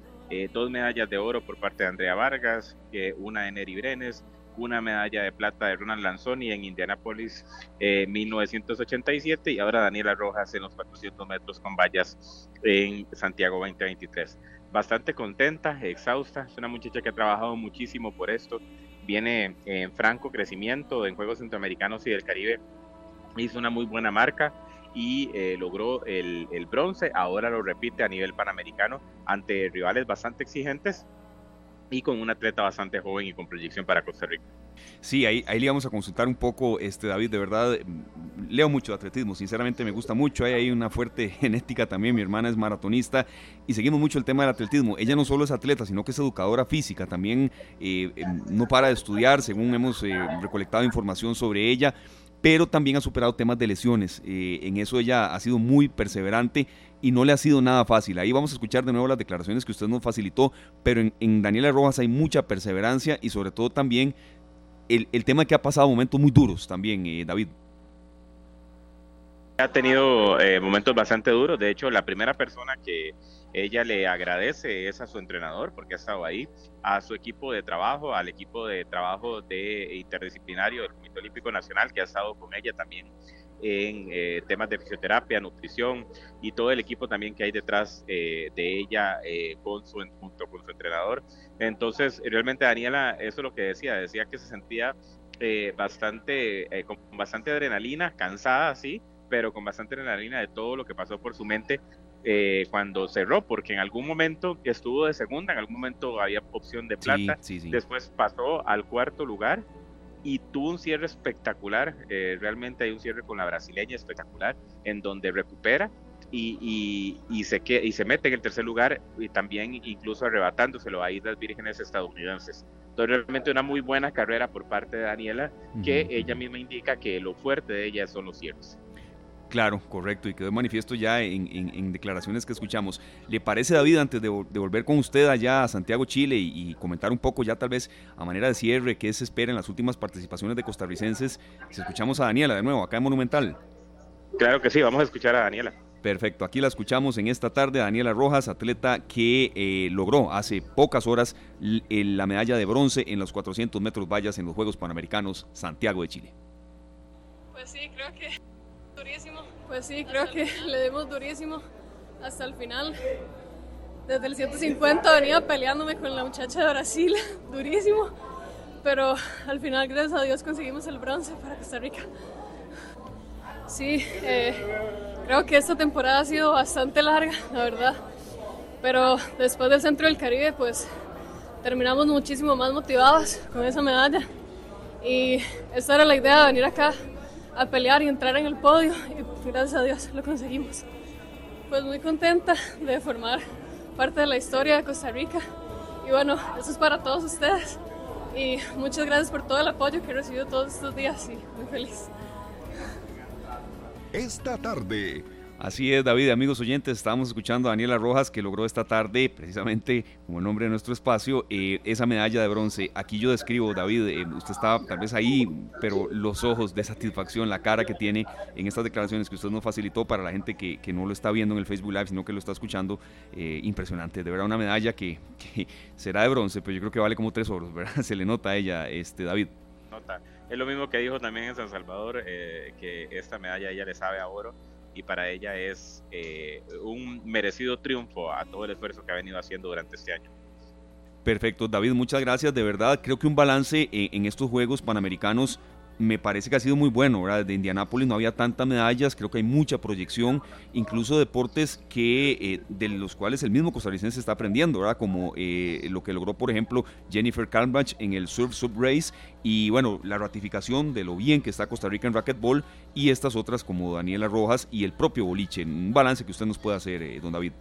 dos medallas de oro por parte de Andrea Vargas, una de Neri Brenes, una medalla de plata de Ronald Lanzoni en Indianapolis eh, 1987 y ahora Daniela Rojas en los 400 metros con vallas en Santiago 2023. Bastante contenta, exhausta, es una muchacha que ha trabajado muchísimo por esto, viene en franco crecimiento en Juegos Centroamericanos y del Caribe, hizo una muy buena marca y eh, logró el bronce, ahora lo repite a nivel panamericano ante rivales bastante exigentes, y con un atleta bastante joven y con proyección para Costa Rica. Sí, ahí, ahí le vamos a consultar un poco, este David, de verdad, mm, leo mucho de atletismo, sinceramente me gusta mucho, hay ahí una fuerte genética también, mi hermana es maratonista y seguimos mucho el tema del atletismo. Ella no solo es atleta, sino que es educadora física, también eh, em, no para de estudiar, según hemos eh, recolectado información sobre ella pero también ha superado temas de lesiones. Eh, en eso ella ha sido muy perseverante y no le ha sido nada fácil. Ahí vamos a escuchar de nuevo las declaraciones que usted nos facilitó, pero en, Daniela Rojas hay mucha perseverancia y sobre todo también el, el tema que ha pasado momentos muy duros también, eh, David. Ha tenido eh, momentos bastante duros, de hecho la primera persona que ella le agradece es a su entrenador porque ha estado ahí, a su equipo de trabajo, al equipo de trabajo de interdisciplinario del Comité Olímpico Nacional que ha estado con ella también en eh, temas de fisioterapia, nutrición y todo el equipo también que hay detrás eh, de ella eh, con su, junto con su entrenador. Entonces, realmente Daniela, eso es lo que decía, decía que se sentía bastante, con bastante adrenalina, cansada, sí, pero con bastante adrenalina de todo lo que pasó por su mente eh, cuando cerró, porque en algún momento estuvo de segunda, en algún momento había opción de plata, después pasó al cuarto lugar y tuvo un cierre espectacular, eh, realmente hay un cierre con la brasileña espectacular, en donde recupera y, y, se, y se mete en el tercer lugar y también incluso arrebatándoselo a Islas Vírgenes estadounidenses. Entonces realmente una muy buena carrera por parte de Daniela, que ella misma indica que lo fuerte de ella son los cierres. Claro, correcto, y quedó manifiesto ya en, declaraciones que escuchamos. ¿Le parece, David, antes de, volver con usted allá a Santiago, Chile, y, comentar un poco ya tal vez a manera de cierre qué se espera en las últimas participaciones de costarricenses? Si escuchamos a Daniela de nuevo, acá en Monumental. Claro que sí, vamos a escuchar a Daniela. Perfecto, aquí la escuchamos en esta tarde, Daniela Rojas, atleta que eh, logró hace pocas horas la medalla de bronce en los 400 metros vallas en los Juegos Panamericanos Santiago de Chile. Pues sí, creo que pues sí, creo que le dimos durísimo hasta el final. Desde el 150 venía peleándome con la muchacha de Brasil, durísimo. Pero al final, gracias a Dios, conseguimos el bronce para Costa Rica. Sí, eh, creo que esta temporada ha sido bastante larga, la verdad. Pero después del Centro del Caribe, pues terminamos muchísimo más motivados con esa medalla. Y esa era la idea de venir acá a pelear y entrar en el podio y gracias a Dios lo conseguimos. Pues muy contenta de formar parte de la historia de Costa Rica y bueno, eso es para todos ustedes y muchas gracias por todo el apoyo que he recibido todos estos días y muy feliz. Esta tarde Así es, David, amigos oyentes, estábamos escuchando a Daniela Rojas que logró esta tarde, precisamente como el nombre de nuestro espacio, eh, esa medalla de bronce. Aquí yo describo, David, eh, usted estaba tal vez ahí, pero los ojos de satisfacción, la cara que tiene en estas declaraciones que usted nos facilitó para la gente que, no lo está viendo en el Facebook Live, sino que lo está escuchando, eh, impresionante. De verdad, una medalla que, será de bronce, pero yo creo que vale como tres oros, ¿verdad? Se le nota a ella, este, David. Nota. Es lo mismo que dijo también en San Salvador, que esta medalla ella le sabe a oro y para ella es eh, un merecido triunfo a todo el esfuerzo que ha venido haciendo durante este año. Perfecto, David, muchas gracias. De verdad, creo que un balance en estos Juegos Panamericanos me parece que ha sido muy bueno, ¿verdad? De Indianápolis no había tantas medallas, creo que hay mucha proyección, incluso deportes que eh, de los cuales el mismo costarricense está aprendiendo, ¿verdad? Como eh, lo que logró, por ejemplo, Jennifer Kalmbach en el Surf Sub Race y bueno, la ratificación de lo bien que está Costa Rica en racquetball y estas otras como Daniela Rojas y el propio boliche. Un balance que usted nos puede hacer, eh, don David.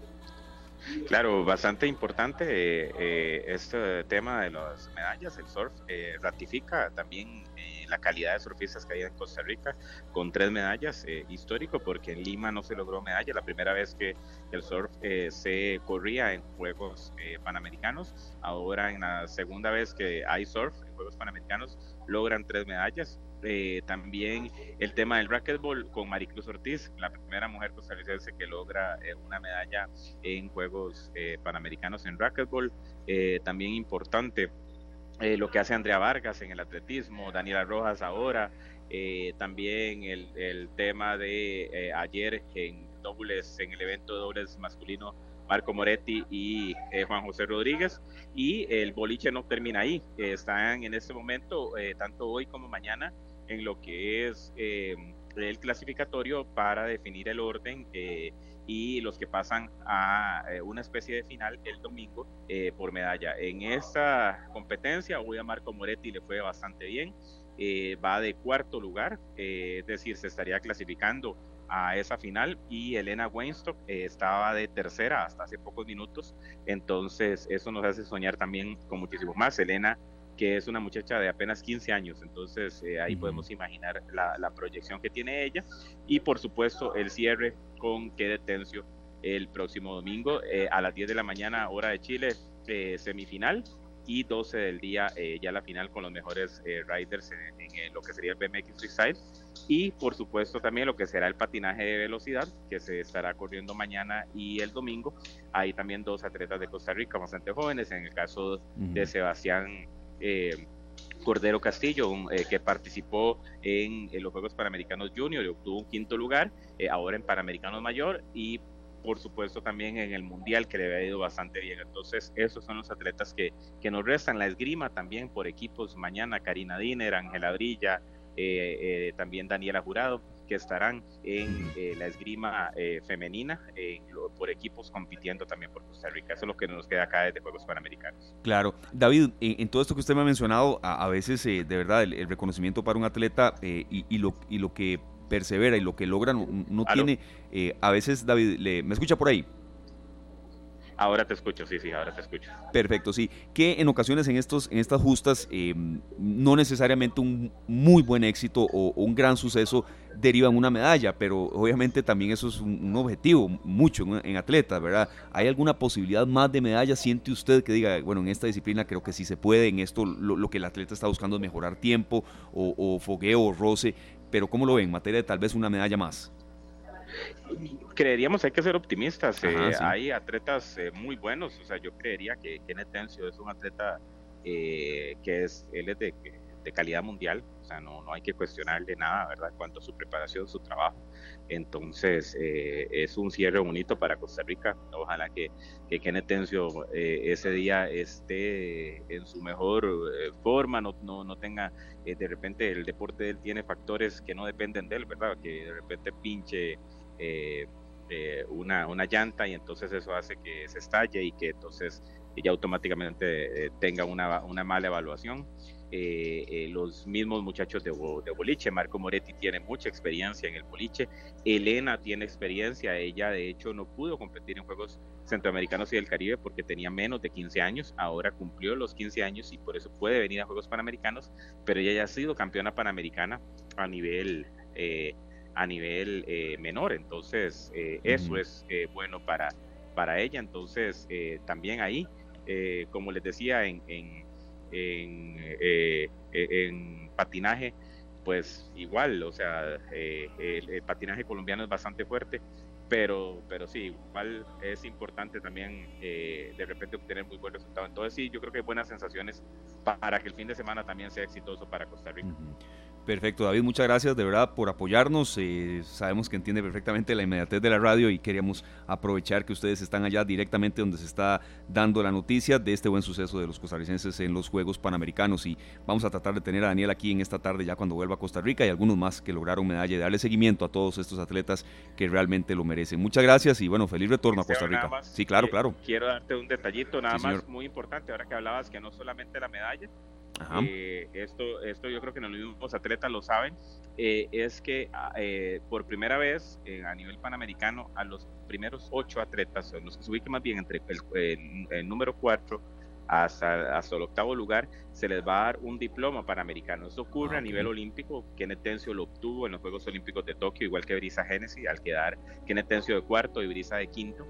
Claro, bastante importante este tema de las medallas. El surf ratifica también la calidad de surfistas que hay en Costa Rica, con tres medallas, eh, histórico, porque en Lima no se logró medalla, la primera vez que el surf eh, se corría en Juegos eh, Panamericanos, ahora en la segunda vez que hay surf en Juegos Panamericanos, logran tres medallas. también el tema del racquetball con Maricruz Ortiz, la primera mujer costarricense que logra una medalla en Juegos Panamericanos en racquetball. también importante eh, lo que hace Andrea Vargas en el atletismo, Daniela Rojas ahora, eh, también el, el, tema de eh, ayer en dobles, en el evento de dobles masculino, Marco Moretti y Juan José Rodríguez, y el boliche no termina ahí, están en este momento, tanto hoy como mañana, en lo que es el clasificatorio para definir el orden y los que pasan a eh, una especie de final el domingo eh, por medalla. En esta competencia, hoy a Marco Moretti le fue bastante bien, eh, va de cuarto lugar, es decir, se estaría clasificando a esa final y Elena Weinstock estaba de tercera hasta hace pocos minutos, entonces eso nos hace soñar también con muchísimo más. Elena que es una muchacha de apenas 15 años, entonces eh, ahí podemos imaginar la, proyección que tiene ella. Y por supuesto el cierre con Quede Tencio el próximo domingo eh, a las 10 de la mañana hora de Chile, eh, semifinal y 12 del día ya la final con los mejores riders en, lo que sería el BMX Freestyle. Y por supuesto también lo que será el patinaje de velocidad que se estará corriendo mañana y el domingo. Hay también dos atletas de Costa Rica bastante jóvenes, en el caso de Sebastián eh, Cordero Castillo, eh, que participó en, los Juegos Panamericanos Junior y obtuvo un quinto lugar, eh, ahora en Panamericanos Mayor y por supuesto también en el Mundial que le había ido bastante bien. Entonces esos son los atletas que, que nos restan. La esgrima también por equipos, mañana Karina Diner, Ángela Brilla, también Daniela Jurado que estarán en eh, la esgrima eh, femenina por equipos compitiendo también por Costa Rica. Eso es lo que nos queda acá desde Juegos Panamericanos. Claro. David, en, todo esto que usted me ha mencionado, a, veces eh, de verdad el, reconocimiento para un atleta y, lo, y lo que persevera y lo que logra no, tiene, a veces David, le, ¿me escucha por ahí? Ahora te escucho, sí, sí, ahora te escucho. Perfecto, sí. Que en ocasiones en, estos, en estas justas em, no necesariamente un muy buen éxito o, un gran suceso deriva en una medalla, pero obviamente también eso es un, objetivo mucho en, atletas, ¿verdad? ¿Hay alguna posibilidad más de medalla? ¿Siente usted que diga, bueno, en esta disciplina creo que sí se puede, en esto lo, que el atleta está buscando es mejorar tiempo o, o fogueo o roce, pero ¿cómo lo ven en materia de tal vez una medalla más? Creeríamos hay que ser optimistas. Eh, hay atletas eh, muy buenos. O sea, yo creería que Kenneth Tencio es un atleta eh, que es, él es de, calidad mundial. O sea, no, no hay que cuestionarle nada, ¿verdad? En cuanto a su preparación, su trabajo. Entonces, es un cierre bonito para Costa Rica. Ojalá que, que Kenneth Tencio ese día esté en su mejor forma, no, no, no tenga, de repente el deporte de él tiene factores que no dependen de él, ¿verdad? Que de repente pinche eh, eh, una, una, llanta y entonces eso hace que se estalle y que entonces ella automáticamente eh, tenga una, una, mala evaluación. los mismos muchachos de, de, boliche, Marco Moretti tiene mucha experiencia en el boliche, Elena tiene experiencia, ella de hecho no pudo competir en Juegos Centroamericanos y del Caribe porque tenía menos de 15 años, ahora cumplió los 15 años y por eso puede venir a Juegos Panamericanos, pero ella ya ha sido campeona panamericana a nivel a nivel eh, menor. Entonces, eh, eso es eh, bueno para, para ella. Entonces, también ahí, como les decía, en, en, en, patinaje, pues igual, o sea, el, patinaje colombiano es bastante fuerte. Pero, pero sí, igual es importante también de repente obtener muy buen resultado. Entonces sí, yo creo que hay buenas sensaciones para que el fin de semana también sea exitoso para Costa Rica. Perfecto, David, muchas gracias de verdad por apoyarnos. Eh, sabemos que entiende perfectamente la inmediatez de la radio y queríamos aprovechar que ustedes están allá directamente donde se está dando la noticia de este buen suceso de los costarricenses en los Juegos Panamericanos. Y vamos a tratar de tener a Daniel aquí en esta tarde ya cuando vuelva a Costa Rica y algunos más que lograron medalla y darle seguimiento a todos estos atletas que realmente lo merecen. Muchas gracias y bueno, feliz retorno a Costa Rica. sí, claro, claro. Quiero darte un detallito nada más muy importante ahora que hablabas que no solamente la medalla, eh, esto, esto yo creo que los mismos atletas lo saben, eh, es que ah, eh, por primera vez a nivel panamericano a los primeros ocho atletas, los que se ubiquen más bien entre el, número cuatro hasta, hasta, el octavo lugar, se les va a dar un diploma panamericano. Eso ocurre a nivel olímpico. Kenneth Tencio lo obtuvo en los Juegos Olímpicos de Tokio, igual que Brisa Genesis, al quedar Kenneth Tencio de cuarto y Brisa de quinto.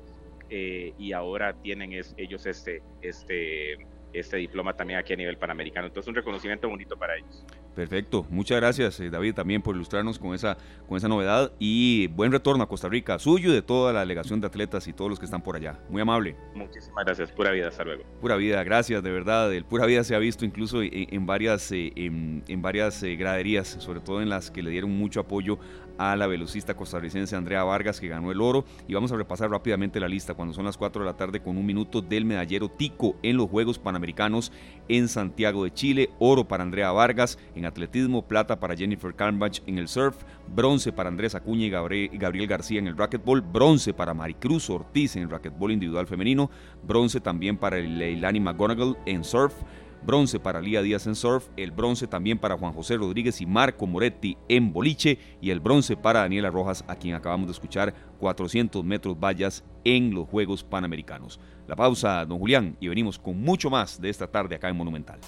y ahora tienen ellos este, este este diploma también aquí a nivel panamericano. Entonces un reconocimiento bonito para ellos. Perfecto, muchas gracias eh, David también por ilustrarnos con esa, con esa novedad y buen retorno a Costa Rica, suyo y de toda la delegación de atletas y todos los que están por allá. Muy amable. Muchísimas gracias, pura vida, hasta luego. Pura vida, gracias, de verdad. El pura vida se ha visto incluso en, varias, eh, en, varias eh, graderías, sobre todo en las que le dieron mucho apoyo a la velocista costarricense Andrea Vargas que ganó el oro. Y vamos a repasar rápidamente la lista. Cuando son las 4 de la tarde con un minuto del medallero Tico en los Juegos Panamericanos en Santiago de Chile, oro para Andrea Vargas en atletismo, plata para Jennifer Carnbach en el surf, bronce para Andrés Acuña y Gabriel García en el racquetball, bronce para Maricruz Ortiz en el racquetball individual femenino, bronce también para Leilani McGonagall en surf, bronce para Lía Díaz en surf, el bronce también para Juan José Rodríguez y Marco Moretti en boliche y el bronce para Daniela Rojas, a quien acabamos de escuchar 400 metros vallas en los Juegos Panamericanos. La pausa, don Julián, y venimos con mucho más de esta tarde acá en Monumental.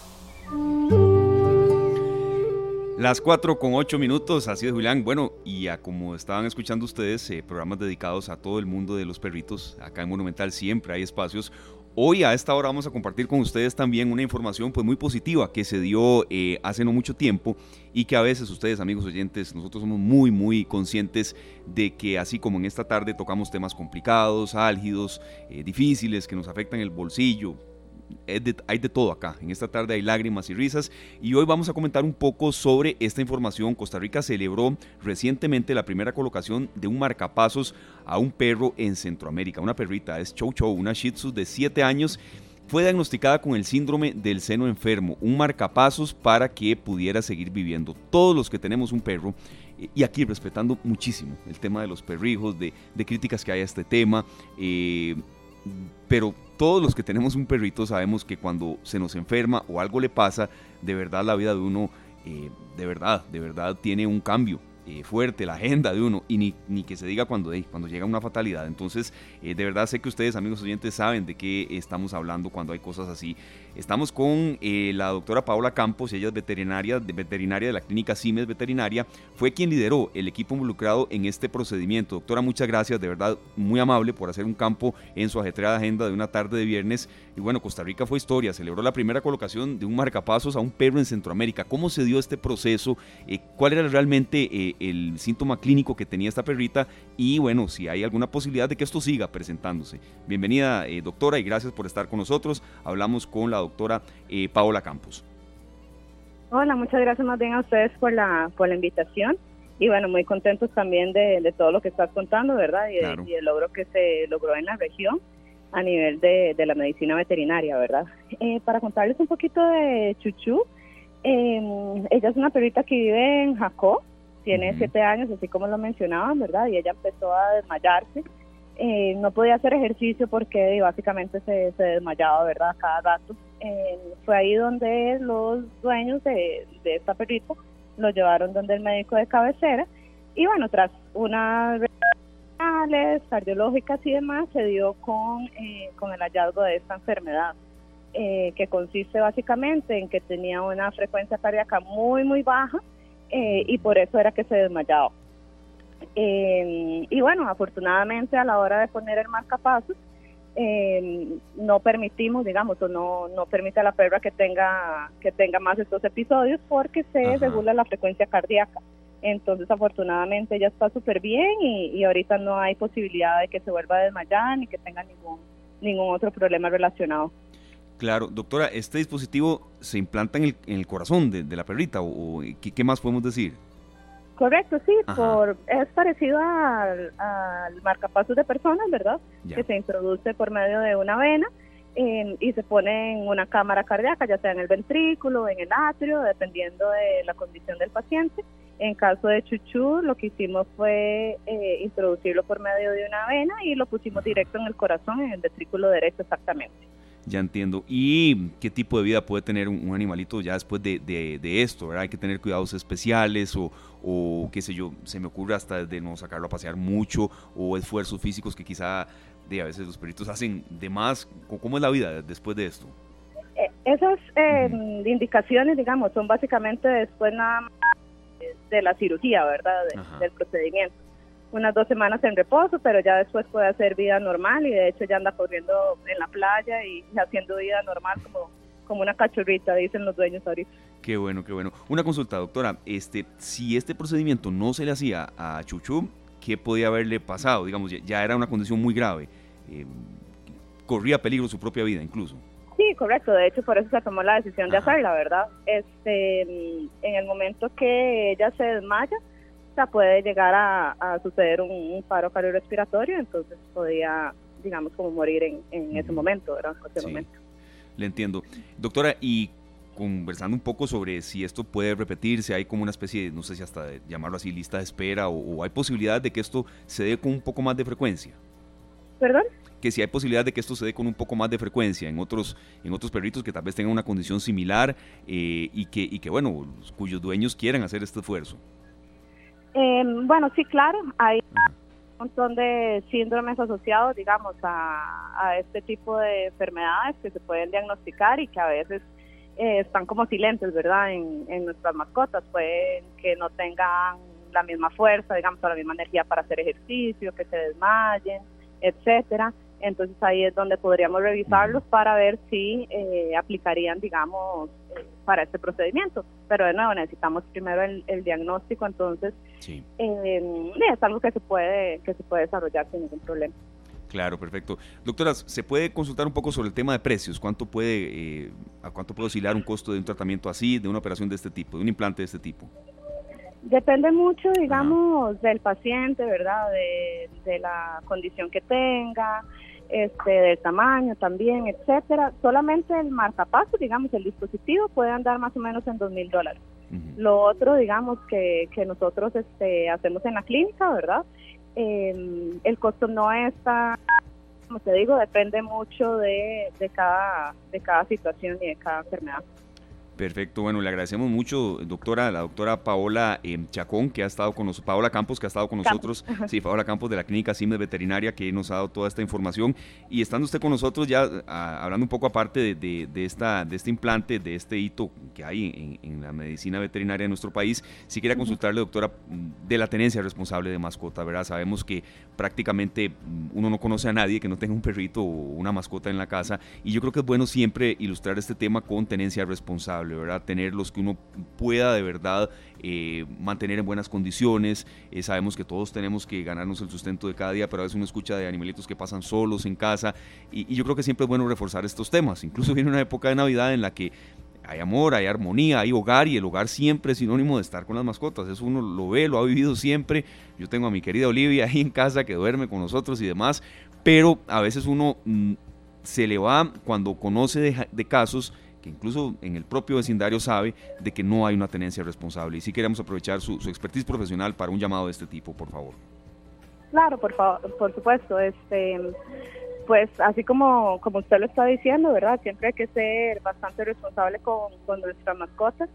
Las 4 con 8 minutos, así es Julián. Bueno, y a como estaban escuchando ustedes, eh, programas dedicados a todo el mundo de los perritos. Acá en Monumental siempre hay espacios. Hoy a esta hora vamos a compartir con ustedes también una información pues muy positiva que se dio eh, hace no mucho tiempo y que a veces ustedes amigos oyentes nosotros somos muy muy conscientes de que así como en esta tarde tocamos temas complicados, álgidos, eh, difíciles que nos afectan el bolsillo, hay de todo acá. En esta tarde hay lágrimas y risas y hoy vamos a comentar un poco sobre esta información. Costa Rica celebró recientemente la primera colocación de un marcapasos a un perro en Centroamérica. Una perrita es Chow Chow, una Shih Tzu de 7 años. Fue diagnosticada con el síndrome del seno enfermo, un marcapasos para que pudiera seguir viviendo. Todos los que tenemos un perro, y aquí respetando muchísimo el tema de los perrijos, de, críticas que hay a este tema, eh, pero todos los que tenemos un perrito sabemos que cuando se nos enferma o algo le pasa, de verdad la vida de uno, eh, de verdad, de verdad tiene un cambio. Eh, fuerte la agenda de uno y ni, ni que se diga cuando, cuando llega una fatalidad. Entonces, eh, de verdad sé que ustedes, amigos oyentes, saben de qué estamos hablando cuando hay cosas así. Estamos con eh, la doctora Paola Campos, ella es veterinaria de, veterinaria de la clínica CIMES Veterinaria, fue quien lideró el equipo involucrado en este procedimiento. Doctora, muchas gracias, de verdad muy amable por hacer un campo en su ajetreada agenda de una tarde de viernes. Y bueno, Costa Rica fue historia, celebró la primera colocación de un marcapasos a un perro en Centroamérica. ¿Cómo se dio este proceso? ¿Cuál era realmente eh, el síntoma clínico que tenía esta perrita? Y bueno, si hay alguna posibilidad de que esto siga presentándose. Bienvenida, doctora, y gracias por estar con nosotros. Hablamos con la doctora eh, Paola Campos. Hola, muchas gracias más bien a ustedes por la, por la invitación y bueno, muy contentos también de, todo lo que estás contando, ¿verdad? Y, el logro que se logró en la región a nivel de, la medicina veterinaria, ¿verdad? Eh, para contarles un poquito de Chuchu, em, ella es una perrita que vive en Jacó, tiene siete años, así como lo mencionaban, ¿verdad? Y ella empezó a desmayarse eh, no podía hacer ejercicio porque básicamente se, desmayaba, ¿verdad? Cada rato. Eh, fue ahí donde los dueños de, esta perrita lo llevaron donde el médico de cabecera y bueno, tras unas cardiológicas y demás, se dio con, eh, con el hallazgo de esta enfermedad, que consiste básicamente en que tenía una frecuencia cardíaca muy, muy baja y por eso era que se desmayaba. Eh, y bueno, afortunadamente a la hora de poner el marcapasos, eh, no permitimos, digamos, o no, no permite a la perra que tenga, que tenga más estos episodios porque se regula la frecuencia cardíaca. Entonces, afortunadamente, ella está súper bien y, y, ahorita no hay posibilidad de que se vuelva a desmayar ni que tenga ningún, ningún otro problema relacionado. Claro, doctora, ¿este dispositivo se implanta en el, en el corazón de, de la perrita o, ¿qué, ¿qué, más podemos decir? Correcto, sí, por, es parecido al, marcapasos de personas, ¿verdad? Que se introduce por medio de una vena y se pone en una cámara cardíaca, ya sea en el ventrículo, en el atrio, dependiendo de la condición del paciente. En caso de Chuchu, lo que hicimos fue eh, introducirlo por medio de una vena y lo pusimos directo en el corazón, en el ventrículo derecho exactamente. Ya entiendo. ¿Y qué tipo de vida puede tener un, animalito ya después de, esto? ¿verdad? Hay que tener cuidados especiales o, o, qué sé yo, se me ocurre hasta de no sacarlo a pasear mucho o esfuerzos físicos que quizá de a veces los perritos hacen de más. ¿Cómo es la vida después de esto? Eh, esas eh, indicaciones, digamos, son básicamente después nada más de la cirugía, ¿verdad? del procedimiento unas dos semanas en reposo, pero ya después puede hacer vida normal y de hecho ya anda corriendo en la playa y haciendo vida normal como, como una cachorrita, dicen los dueños ahorita. Qué bueno, qué bueno. Una consulta, doctora, este, si este procedimiento no se le hacía a Chuchu, ¿qué podía haberle pasado? Digamos, ya, era una condición muy grave. Eh, corría peligro su propia vida incluso. Sí, correcto. De hecho, por eso se tomó la decisión de hacerla, ¿verdad? Este, en el momento que ella se desmaya, puede llegar a, suceder un, paro cardiorrespiratorio, entonces podía, digamos, como morir en, ese momento, ¿verdad? momento. Le entiendo. Doctora, y conversando un poco sobre si esto puede repetirse, hay como una especie, de, no sé si hasta llamarlo así, lista de espera, o, hay posibilidad de que esto se dé con un poco más de frecuencia. ¿Perdón? que si hay posibilidad de que esto se dé con un poco más de frecuencia en otros, en otros perritos que tal vez tengan una condición similar eh, y, que, y que, bueno, cuyos dueños quieran hacer este esfuerzo. Eh, bueno, sí, claro, hay un montón de síndromes asociados, digamos, a, este tipo de enfermedades que se pueden diagnosticar y que a veces eh, están como silentes, ¿verdad? En, en nuestras mascotas, pueden que no tengan la misma fuerza, digamos, o la misma energía para hacer ejercicio, que se desmayen, etcétera. Entonces ahí es donde podríamos revisarlos para ver si eh, aplicarían, digamos, para este procedimiento. Pero de nuevo necesitamos primero el, diagnóstico, entonces eh, es algo que se puede que se puede desarrollar sin ningún problema. Claro, perfecto. Doctoras, ¿se puede consultar un poco sobre el tema de precios? ¿Cuánto puede, a cuánto puede oscilar un costo de un tratamiento así, de una operación de este tipo, de un implante de este tipo? Depende mucho, digamos, del paciente, ¿verdad? De, de, la condición que tenga, este, del tamaño también, etcétera. Solamente el marcapaso, digamos, el dispositivo puede andar más o menos en dos mil dólares. Lo otro, digamos, que, que nosotros este, hacemos en la clínica, ¿verdad? Eh, el costo no está, como te digo, depende mucho de, de, cada, de cada situación y de cada enfermedad. Perfecto, bueno, le agradecemos mucho, doctora, la doctora Paola eh, Chacón, que ha estado con nosotros, Paola Campos, que ha estado con nosotros, sí, Paola Campos de la Clínica CIMES Veterinaria, que nos ha dado toda esta información. Y estando usted con nosotros, ya hablando un poco aparte de, esta, de este implante, de este hito que hay en, la medicina veterinaria de nuestro país, sí quería consultarle, doctora, de la tenencia responsable de mascota, ¿verdad? Sabemos que prácticamente mm, uno no conoce a nadie que no tenga un perrito o una mascota en la casa, y yo creo que es bueno siempre ilustrar este tema con tenencia responsable. ¿Verdad? Tener los que uno pueda de verdad eh, mantener en buenas condiciones. Eh, sabemos que todos tenemos que ganarnos el sustento de cada día, pero a veces uno escucha de animalitos que pasan solos en casa y, yo creo que siempre es bueno reforzar estos temas. Incluso viene una época de Navidad en la que hay amor, hay armonía, hay hogar y el hogar siempre es sinónimo de estar con las mascotas. Eso uno lo ve, lo ha vivido siempre. Yo tengo a mi querida Olivia ahí en casa que duerme con nosotros y demás, pero a veces uno mm, se le va cuando conoce de casos que incluso en el propio vecindario sabe de que no hay una tenencia responsable. Y sí queremos aprovechar su, expertise profesional para un llamado de este tipo, por favor. Claro, por favor, por supuesto. Este, pues así como, como usted lo está diciendo, ¿verdad? Siempre hay que ser bastante responsable con, con nuestras mascotas.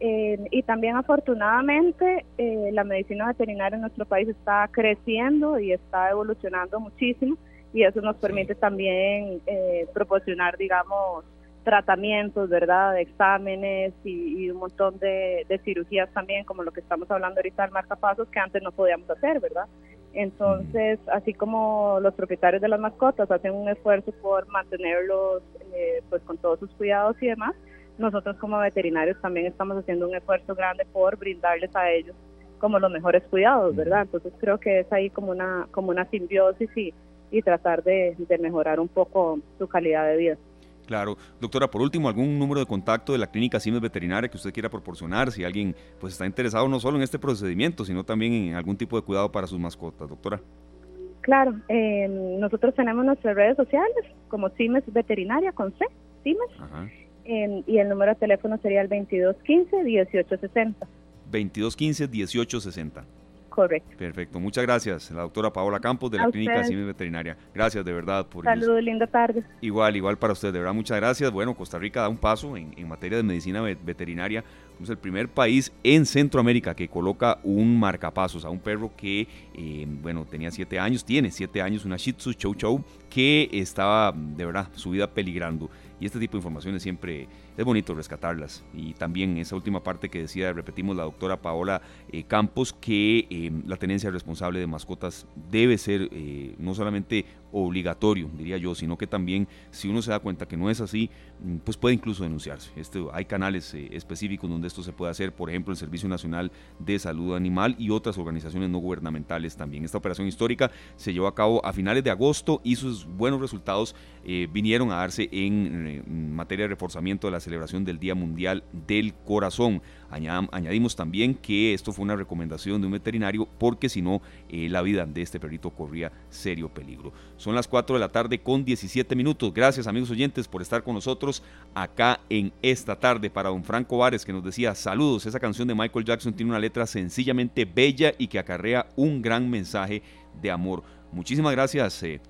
Eh, y también afortunadamente eh, la medicina veterinaria en nuestro país está creciendo y está evolucionando muchísimo y eso nos permite también eh, proporcionar, digamos, tratamientos, ¿verdad? De exámenes y, un montón de, cirugías también, como lo que estamos hablando ahorita del marcapasos, que antes no podíamos hacer, ¿verdad? Entonces, así como los propietarios de las mascotas hacen un esfuerzo por mantenerlos eh, pues con todos sus cuidados y demás, nosotros como veterinarios también estamos haciendo un esfuerzo grande por brindarles a ellos como los mejores cuidados, ¿verdad? Entonces creo que es ahí como una como una simbiosis y, y tratar de mejorar un poco su calidad de vida. Claro. Doctora, por último, ¿algún número de contacto de la clínica Siemens Veterinaria que usted quiera proporcionar si alguien pues está interesado no solo en este procedimiento, sino también en algún tipo de cuidado para sus mascotas, doctora? Claro, eh, nosotros tenemos nuestras redes sociales como Siemens Veterinaria con C, Siemens, y el número de teléfono sería el 2215-1860. 2215-1860. Correcto. Perfecto. Muchas gracias, la doctora Paola Campos de la Clínica Cine Veterinaria. Gracias de verdad por Saludos, linda tarde. Igual, igual para usted, de verdad, muchas gracias. Bueno, Costa Rica da un paso en, materia de medicina veterinaria. Somos el primer país en Centroamérica que coloca un marcapasos a un perro que, eh, bueno, tenía siete años, tiene siete años, una Shih Tzu Chow Chow, que estaba, de verdad, su vida peligrando. Y este tipo de informaciones siempre es bonito rescatarlas. Y también esa última parte que decía, repetimos, la doctora Paola eh, Campos, que eh, la tenencia responsable de mascotas debe ser eh, no solamente obligatorio, diría yo, sino que también si uno se da cuenta que no es así, mm, pues puede incluso denunciarse. Esto, hay canales específicos donde esto se puede hacer, por ejemplo, el Servicio Nacional de Salud Animal y otras organizaciones no gubernamentales también. Esta operación histórica se llevó a cabo a finales de agosto y sus buenos resultados vinieron a darse en materia de reforzamiento de las celebración del Día Mundial del Corazón. Añadimos también que esto fue una recomendación de un veterinario porque si no, eh, la vida de este perrito corría serio peligro. Son las 4 de la tarde con 17 minutos. Gracias amigos oyentes por estar con nosotros acá en esta tarde para don Franco Vares que nos decía saludos. Esa canción de Michael Jackson tiene una letra sencillamente bella y que acarrea un gran mensaje de amor. Muchísimas gracias. Eh,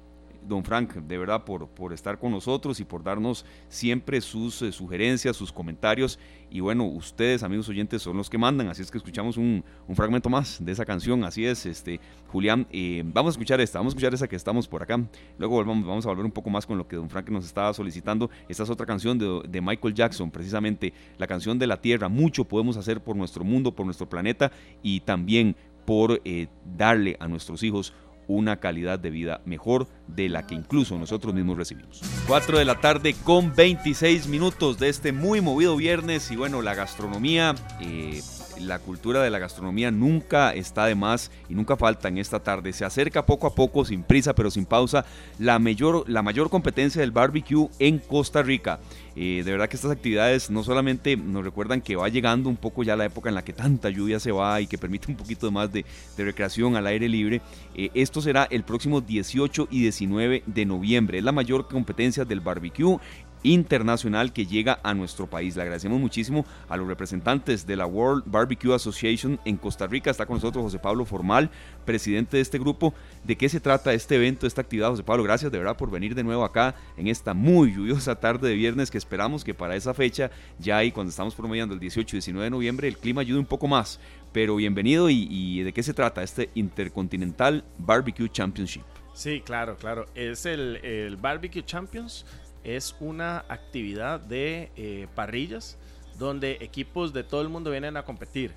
don Frank, de verdad, por, por estar con nosotros y por darnos siempre sus eh, sugerencias, sus comentarios. Y bueno, ustedes, amigos oyentes, son los que mandan, así es que escuchamos un, fragmento más de esa canción. Así es, este Julián, eh, vamos a escuchar esta, vamos a escuchar esa que estamos por acá. Luego vamos, a volver un poco más con lo que don Frank nos estaba solicitando. Esta es otra canción de, de Michael Jackson, precisamente la canción de la Tierra. Mucho podemos hacer por nuestro mundo, por nuestro planeta y también por eh, darle a nuestros hijos una calidad de vida mejor de la que incluso nosotros mismos recibimos. 4 de la tarde con 26 minutos de este muy movido viernes y bueno, la gastronomía... Eh, la cultura de la gastronomía nunca está de más y nunca falta en esta tarde. Se acerca poco a poco, sin prisa pero sin pausa, la mayor, la mayor competencia del barbecue en Costa Rica. Eh, de verdad que estas actividades no solamente nos recuerdan que va llegando un poco ya la época en la que tanta lluvia se va y que permite un poquito más de, recreación al aire libre. Eh, esto será el próximo 18 y 19 de noviembre. Es la mayor competencia del barbecue internacional que llega a nuestro país. Le agradecemos muchísimo a los representantes de la World Barbecue Association en Costa Rica. Está con nosotros José Pablo Formal, presidente de este grupo. ¿De qué se trata este evento, esta actividad? José Pablo, gracias de verdad por venir de nuevo acá en esta muy lluviosa tarde de viernes que esperamos que para esa fecha, ya ahí cuando estamos promediando el 18 y 19 de noviembre, el clima ayude un poco más. Pero bienvenido y, ¿de qué se trata este Intercontinental Barbecue Championship? Sí, claro, claro. Es el, el Barbecue Champions es una actividad de eh, parrillas donde equipos de todo el mundo vienen a competir.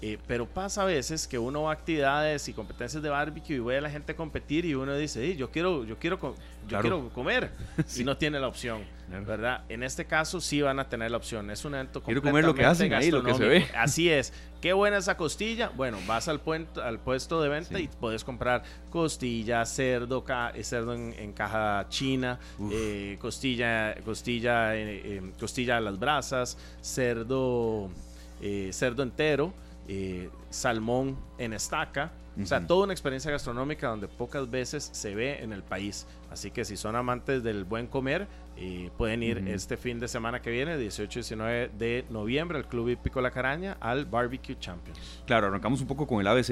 Eh, pero pasa a veces que uno va a actividades y competencias de barbecue y ve a la gente competir y uno dice, yo quiero, yo quiero, yo quiero comer y no tiene la opción, ¿verdad? En este caso sí van a tener la opción. Es un evento Quiero comer lo que hacen ahí, lo que se ve. Así es. Qué buena esa costilla. Bueno, vas al, al puesto de venta y puedes comprar costilla, cerdo, eh, cerdo en, caja china, eh, costilla, costilla, costilla a las brasas, cerdo, cerdo entero eh, salmón en estaca. O sea, toda una experiencia gastronómica donde pocas veces se ve en el país. Así que si son amantes del buen comer, eh, pueden ir este fin de semana que viene, 18 y 19 de noviembre, al Club Hípico La Caraña, al Barbecue Champions. Claro, arrancamos un poco con el ABC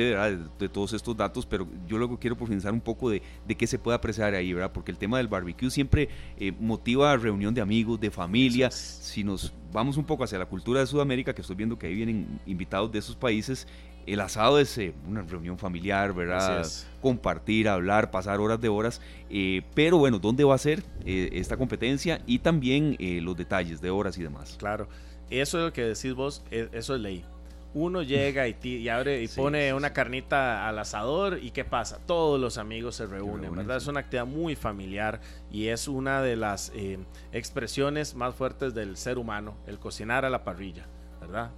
de, todos estos datos, pero yo luego quiero profundizar un poco de, de qué se puede apreciar ahí, ¿verdad? Porque el tema del barbecue siempre eh, motiva reunión de amigos, de familia. Si nos vamos un poco hacia la cultura de Sudamérica, que estoy viendo que ahí vienen invitados de esos países, el asado es eh, una reunión familiar, ¿verdad? Compartir, hablar, pasar horas de horas. Eh, pero bueno, ¿dónde va a ser eh, esta competencia? Y también los detalles de horas y demás. Claro, eso es lo que decís vos, e, eso es ley. Uno llega y, abre y pone una carnita al asador y ¿qué pasa? Todos los amigos se reúnen, ¿verdad? Es una actividad muy familiar y es una de las expresiones más fuertes del ser humano, el cocinar a la parrilla.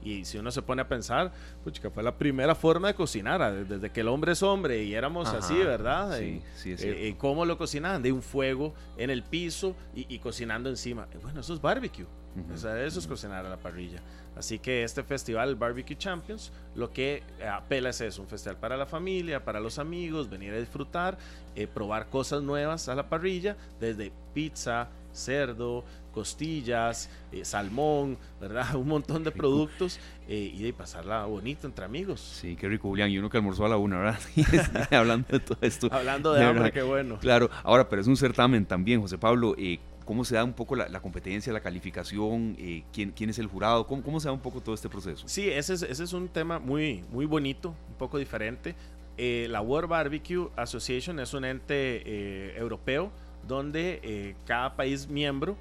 Y si uno se pone a pensar, que fue la primera forma de cocinar, desde que el hombre es hombre y éramos así, ¿verdad? Sí, sí, eh, ¿Cómo lo cocinaban? De un fuego en el piso y, cocinando encima. Bueno, eso es barbecue. eso es cocinar a la parrilla. Así que este festival, el Barbecue Champions, lo que apela es eso, un festival para la familia, para los amigos, venir a disfrutar, eh, probar cosas nuevas a la parrilla, desde pizza, cerdo, costillas, eh, salmón, ¿verdad? Un montón de productos eh, y de pasarla bonito entre amigos. Sí, qué rico, Julián. Y uno que almorzó a la una, ¿verdad? hablando de todo esto. Hablando de, hambre, qué bueno. Claro, ahora, pero es un certamen también, José Pablo. Eh, ¿Cómo se da un poco la, competencia, la calificación? ¿quién, ¿quién, es el jurado? ¿Cómo, ¿Cómo, se da un poco todo este proceso? Sí, ese es, ese es un tema muy, muy bonito, un poco diferente. la World Barbecue Association es un ente europeo donde cada país miembro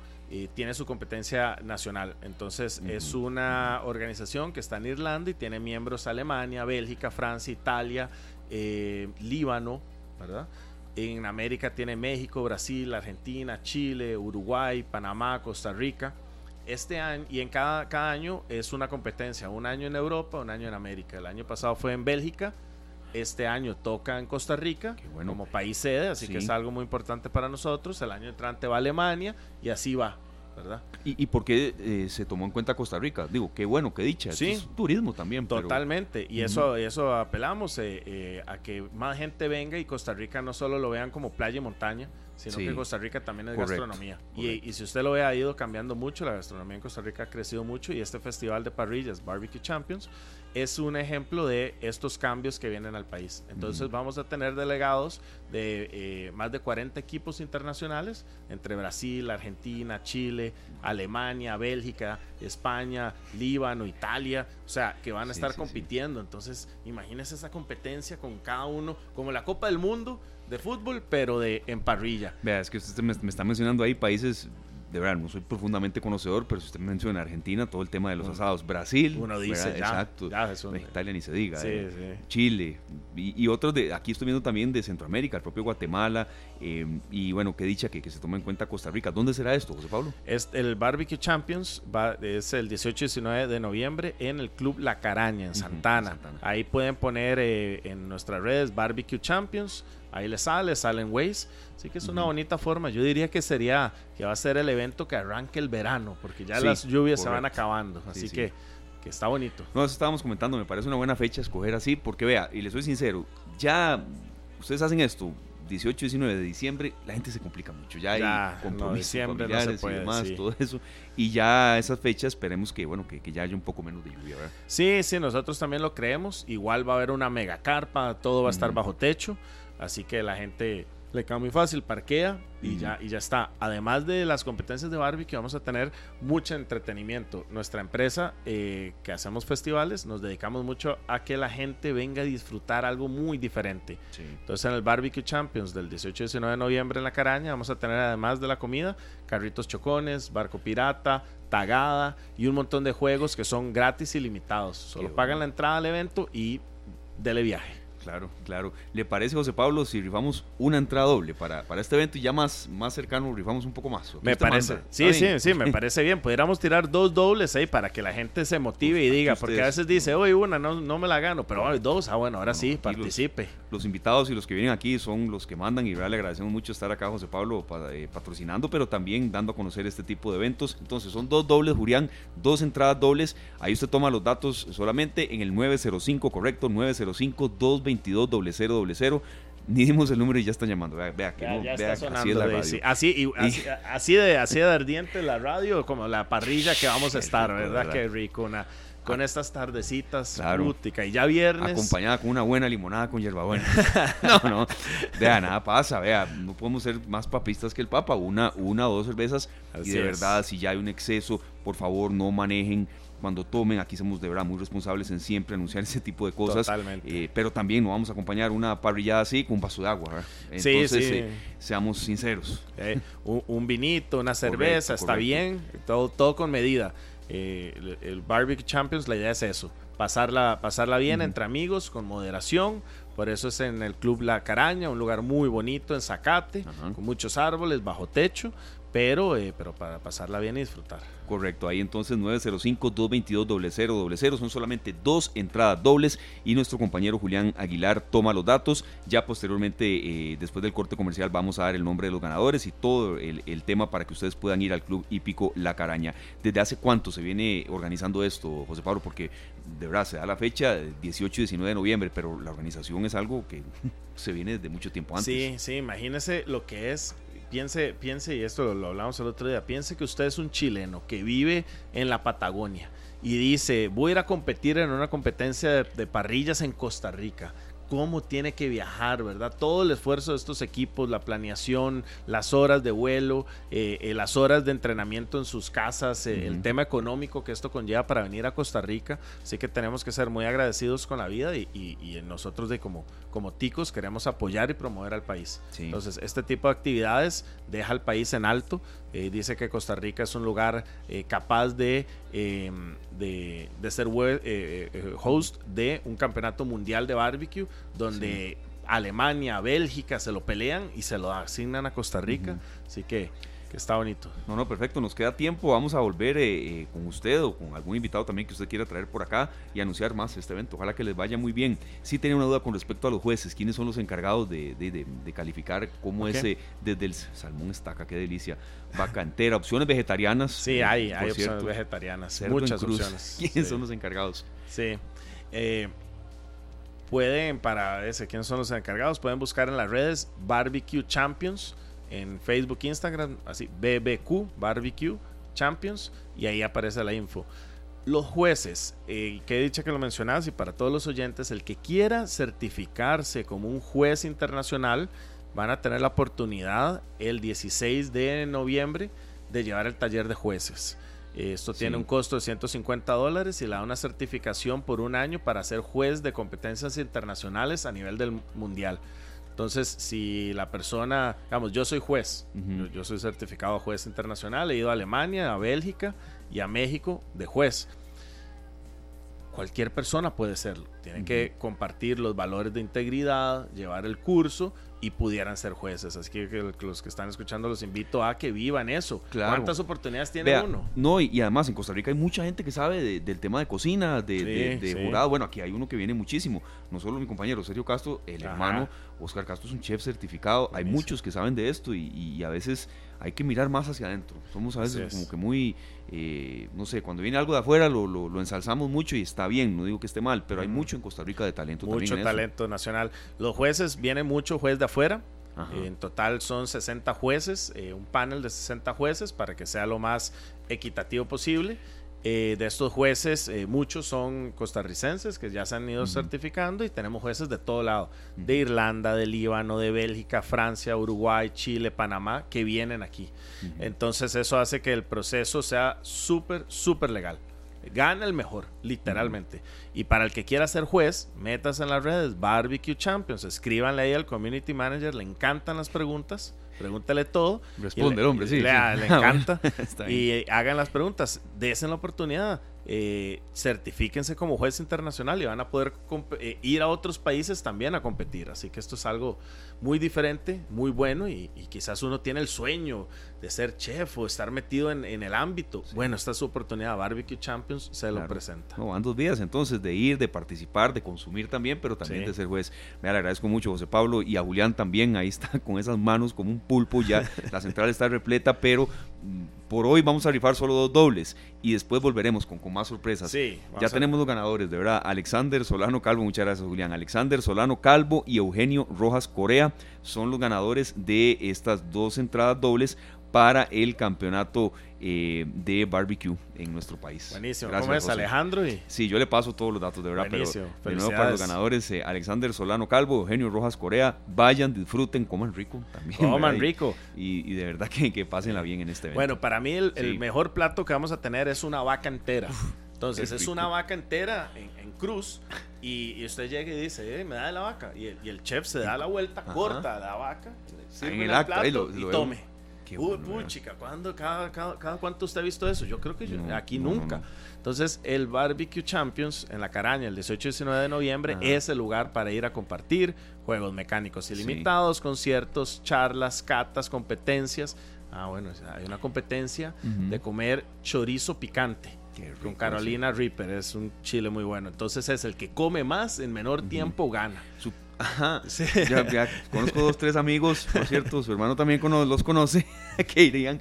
tiene su competencia nacional. Entonces es una organización que está en Irlanda y tiene miembros Alemania, Bélgica, Francia, Italia, eh, Líbano, ¿verdad? En América tiene México, Brasil, Argentina, Chile, Uruguay, Panamá, Costa Rica. Este año, y en cada, cada año es una competencia, un año en Europa, un año en América. El año pasado fue en Bélgica, este año toca en Costa Rica como país sede, así que es algo muy importante para nosotros. El año entrante va a Alemania y así va. ¿verdad? ¿Y, y por qué eh, se tomó en cuenta Costa Rica? Digo, qué bueno, qué dicha. Sí. Es turismo también. Totalmente. Y eso, eso apelamos eh, eh, a que más gente venga y Costa Rica no solo lo vean como playa y montaña, sino que Costa Rica también es gastronomía. Y, y, si usted lo ve, ha ido cambiando mucho. La gastronomía en Costa Rica ha crecido mucho y este festival de parrillas, Barbecue Champions, es un ejemplo de estos cambios que vienen al país. Entonces vamos a tener delegados de eh, más de 40 equipos internacionales, entre Brasil, Argentina, Chile, Alemania, Bélgica, España, Líbano, Italia, o sea, que van a estar compitiendo. Entonces, imagínense esa competencia con cada uno, como la Copa del Mundo de fútbol, pero de en parrilla. Vea, es que usted me, me está mencionando ahí países de verdad, no soy profundamente conocedor, pero si usted menciona Argentina, todo el tema de los asados, Brasil, uno dice, exacto, ya, Italia ni se diga, sí, eh, Chile y, otros de, aquí estoy viendo también de Centroamérica, el propio Guatemala, em, y bueno, qué dicha que, que, se toma en cuenta Costa Rica. ¿Dónde será esto, José Pablo? Es el Barbecue Champions, va, es el 18 y 19 de noviembre en el Club La Caraña, en Santana. Ahí pueden poner eh, en nuestras redes Barbecue Champions, ahí les sale, salen Waze. Así que es una bonita forma. Yo diría que sería que va a ser el evento que arranque el verano, porque ya las lluvias se van acabando. Así que, que está bonito. No, eso estábamos comentando, me parece una buena fecha escoger así, porque vea, y les soy sincero, ya ustedes hacen esto, 18 y 19 de diciembre, la gente se complica mucho. Ya, hay compromisos familiares y demás, todo eso. Y ya esas fechas esperemos que, bueno, que, que, ya haya un poco menos de lluvia, ¿verdad? Sí, sí, nosotros también lo creemos. Igual va a haber una mega carpa, todo va a estar bajo techo. Así que la gente le queda muy fácil, parquea y, ya, y ya está. Además de las competencias de Barbie, que vamos a tener mucho entretenimiento. Nuestra empresa, eh, que hacemos festivales, nos dedicamos mucho a que la gente venga a disfrutar algo muy diferente. Entonces, en el Barbecue Champions del 18 y 19 de noviembre en La Caraña, vamos a tener, además de la comida, carritos chocones, barco pirata, tagada y un montón de juegos que son gratis y limitados. Solo pagan la entrada al evento y dele viaje. Claro, claro. ¿Le parece, José Pablo, si rifamos una entrada doble para, para este evento y ya más, más cercano rifamos un poco más? Me parece. Sí, sí, sí, me parece bien. Pudiéramos tirar dos dobles ahí para que la gente se motive y diga, porque a veces dice, oye, una no, no me la gano, pero hay dos, ah, bueno, ahora sí, participe. Los, invitados y los que vienen aquí son los que mandan y le agradecemos mucho estar acá, José Pablo, eh, patrocinando, pero también dando a conocer este tipo de eventos. Entonces, son dos dobles, Julián, dos entradas dobles. Ahí usted toma los datos solamente en el 905, correcto, 905 220 22 000 ni dimos el número y ya están llamando. Vea, que no, vea, así así, de, así de ardiente la radio, como la parrilla que vamos a estar, ¿verdad? Qué rico, una, con estas tardecitas claro. y ya viernes. Acompañada con una buena limonada con hierbabuena. no, no, vea, nada pasa, vea, no podemos ser más papistas que el Papa, una, una o dos cervezas y de verdad, si ya hay un exceso, por favor no manejen cuando tomen. Aquí somos de verdad muy responsables en siempre anunciar ese tipo de cosas. Totalmente. Eh, pero también nos vamos a acompañar una parrillada así con un vaso de agua. Entonces, sí, sí. Eh, seamos sinceros. Eh, un, vinito, una cerveza, está bien, todo, todo con medida. el, el, Barbecue Champions, la idea es eso, pasarla, pasarla bien entre amigos, con moderación. Por eso es en el Club La Caraña, un lugar muy bonito en Zacate, con muchos árboles, bajo techo, pero, pero para pasarla bien y disfrutar. Correcto, ahí entonces 905-222-0000 son solamente dos entradas dobles y nuestro compañero Julián Aguilar toma los datos. Ya posteriormente, eh, después del corte comercial, vamos a dar el nombre de los ganadores y todo el, tema para que ustedes puedan ir al Club Hípico La Caraña. ¿Desde hace cuánto se viene organizando esto, José Pablo? Porque de verdad se da la fecha 18 y 19 de noviembre, pero la organización es algo que se viene desde mucho tiempo antes. Sí, sí, imagínese lo que es piense, piense, y esto lo, hablamos el otro día, piense que usted es un chileno que vive en la Patagonia y dice, voy a ir a competir en una competencia de parrillas en Costa Rica cómo tiene que viajar, ¿verdad? Todo el esfuerzo de estos equipos, la planeación, las horas de vuelo, eh, eh, las horas de entrenamiento en sus casas, eh, el tema económico que esto conlleva para venir a Costa Rica. Así que tenemos que ser muy agradecidos con la vida y, nosotros de como, como ticos queremos apoyar y promover al país. Entonces, este tipo de actividades deja al país en alto. Dice que Costa Rica es un lugar capaz de, em, de, de, ser host de un campeonato mundial de barbecue donde Alemania, Bélgica se lo pelean y se lo asignan a Costa Rica. Así que, está bonito. No, no, perfecto. Nos queda tiempo. Vamos a volver eh, eh, con usted o con algún invitado también que usted quiera traer por acá y anunciar más este evento. Ojalá que les vaya muy bien. Sí tenía una duda con respecto a los jueces. ¿Quiénes son los encargados de, calificar cómo es eh, desde el salmón estaca? Qué delicia. Vacantera, opciones vegetarianas. Sí, hay, hay opciones vegetarianas. muchas opciones. ¿Quiénes son los encargados? Sí. Eh, pueden, para ese, quiénes son los encargados, pueden buscar en las redes Barbecue Champions, en Facebook, Instagram, así, BBQ, Barbecue Champions, y ahí aparece la info. Los jueces, eh, que he dicho que lo mencionas y para todos los oyentes, el que quiera certificarse como un juez internacional van a tener la oportunidad el 16 de noviembre de llevar el taller de jueces. Esto tiene un costo de 150 dólares y le da una certificación por un año para ser juez de competencias internacionales a nivel del mundial. Entonces, si la persona, digamos, yo soy juez, yo, soy certificado juez internacional, he ido a Alemania, a Bélgica y a México de juez. Cualquier persona puede serlo. Tienen que compartir los valores de integridad, llevar el curso y pudieran ser jueces. Así que, los que están escuchando los invito a que vivan eso. ¿Cuántas oportunidades tiene uno? No, y, además en Costa Rica hay mucha gente que sabe del tema de cocina, de, jurado. Bueno, aquí hay uno que viene muchísimo. No solo mi compañero Sergio Castro, el hermano Oscar Castro es un chef certificado. Hay muchos que saben de esto y, a veces hay que mirar más hacia adentro. Somos a veces como que muy, eh, no sé, cuando viene algo de afuera lo, lo, ensalzamos mucho y está bien, no digo que esté mal, pero hay mucho en Costa Rica de talento mucho talento nacional. Los jueces, viene mucho juez de afuera. En total son 60 jueces, eh, un panel de 60 jueces para que sea lo más equitativo posible. Eh, de estos jueces, eh, muchos son costarricenses que ya se han ido certificando y tenemos jueces de todo lado, de Irlanda, de Líbano, de Bélgica, Francia, Uruguay, Chile, Panamá, que vienen aquí. Entonces eso hace que el proceso sea súper, súper legal. Gana el mejor, literalmente. Y para el que quiera ser juez, metas en las redes Barbecue Champions, escríbanle ahí al community manager, le encantan las preguntas, pregúntale todo. Responde el hombre, sí. Le, encanta. y hagan las preguntas, desen la oportunidad eh, certifíquense como juez internacional y van a poder eh, ir a otros países también a competir. Así que esto es algo muy diferente, muy bueno y, quizás uno tiene el sueño de ser chef o estar metido en, el ámbito. Bueno, esta es su oportunidad. Barbecue Champions se lo presenta. No, van dos días entonces de ir, de participar, de consumir también, pero también de ser juez. Me le agradezco mucho José Pablo y a Julián también. Ahí está con esas manos como un pulpo ya. La central está repleta, pero mm, por hoy vamos a rifar solo dos dobles y después volveremos con, con más sorpresas. Sí, ya tenemos los ganadores, de verdad. Alexander Solano Calvo, muchas gracias Julián. Alexander Solano Calvo y Eugenio Rojas Corea son los ganadores de estas dos entradas dobles para el campeonato eh, de barbecue en nuestro país. Buenísimo. Gracias, ¿Cómo es Alejandro? Y... Sí, yo le paso todos los datos, de verdad. Buenísimo. Pero de nuevo para los ganadores, eh, Alexander Solano Calvo, Eugenio Rojas Corea, vayan, disfruten, coman rico también. Coman rico. Y, de verdad que, que pásenla bien en este evento. Bueno, para mí el, mejor plato que vamos a tener es una vaca entera. Entonces es una vaca entera en, cruz y, usted llega y dice, eh, me da de la vaca. Y el, chef se da la vuelta, corta la vaca, en el acto, lo, y tome. Uy, chica, ¿cuándo, cada, cada, cuánto usted ha visto eso? Yo creo que aquí nunca. Entonces, el Barbecue Champions en la Caraña, el 18 y 19 de noviembre, es el lugar para ir a compartir juegos mecánicos ilimitados, conciertos, charlas, catas, competencias. Ah, bueno, hay una competencia de comer chorizo picante. con Carolina Reaper, es un chile muy bueno. Entonces es el que come más en menor tiempo gana. Ajá. Ya, conozco dos, tres amigos, por cierto, su hermano también los conoce, que irían,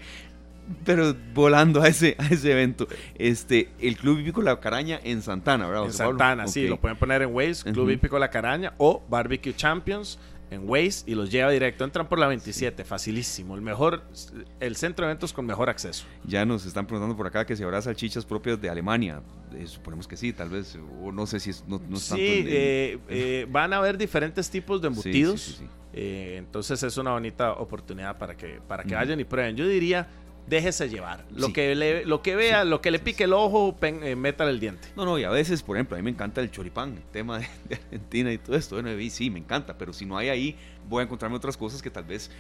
pero volando a ese, a ese evento. Este, el Club Hípico La Caraña en Santana, ¿verdad? En Santana, sí, lo pueden poner en Waze, Club Hípico La Caraña o Barbecue Champions en Waze y los lleva directo. Entran por la 27, facilísimo. El mejor, el centro de eventos con mejor acceso. Ya nos están preguntando por acá que si habrá salchichas propias de Alemania. Eh, suponemos que sí, tal vez, o no sé si es, no, sí, eh, eh, van a haber diferentes tipos de embutidos. entonces es una bonita oportunidad para que, para que vayan y prueben. Yo diría déjese llevar. Lo, que, le, lo que vea, lo que le pique el ojo, pen, eh, métale el diente. No, no, y a veces, por ejemplo, a mí me encanta el choripán, el tema de, Argentina y todo esto. Bueno, sí, me encanta, pero si no hay ahí, voy a encontrarme otras cosas que tal vez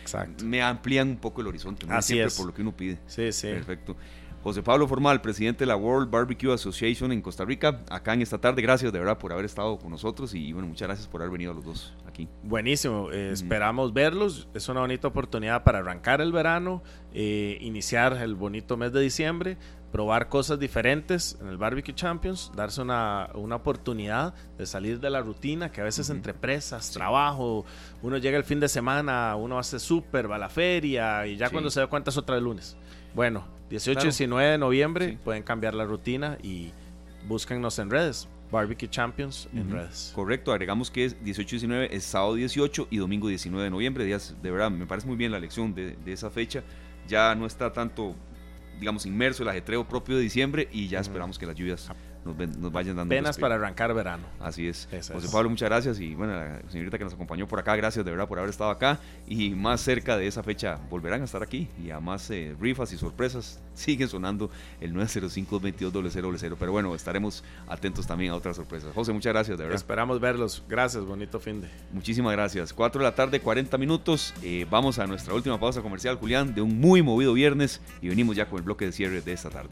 me amplían un poco el horizonte. Así siempre por lo que uno pide. Sí, sí. Perfecto. José Pablo Formal, presidente de la World Barbecue Association en Costa Rica, acá en esta tarde. Gracias de verdad por haber estado con nosotros y bueno, muchas gracias por haber venido a los dos aquí. Buenísimo, eh, esperamos verlos. Es una bonita oportunidad para arrancar el verano, eh, iniciar el bonito mes de diciembre, probar cosas diferentes en el Barbecue Champions, darse una, una oportunidad de salir de la rutina, que a veces entre presas, trabajo, uno llega el fin de semana, uno hace súper, va a la feria y ya cuando se da cuenta es otra de lunes. Bueno, 18 y 19 de noviembre pueden cambiar la rutina y búsquennos en redes. Barbecue Champions en redes. Correcto, agregamos que es 18 y 19, es sábado 18 y domingo 19 de noviembre. Días, de verdad, me parece muy bien la elección de, esa fecha. Ya no está tanto digamos, inmerso el ajetreo propio de diciembre y ya esperamos que las lluvias nos, vayan dando. Penas para arrancar verano. Así es. José Pablo, muchas gracias. Y bueno, la señorita que nos acompañó por acá, gracias de verdad por haber estado acá. Y más cerca de esa fecha volverán a estar aquí. Y a más eh, rifas y sorpresas siguen sonando el 905-2200. Pero bueno, estaremos atentos también a otras sorpresas. José, muchas gracias, de verdad. Esperamos verlos. Gracias, bonito fin de. Muchísimas gracias. 4 de la tarde, 40 minutos. Eh, vamos a nuestra última pausa comercial, Julián, de un muy movido viernes. Y venimos ya con el bloque de cierre de esta tarde.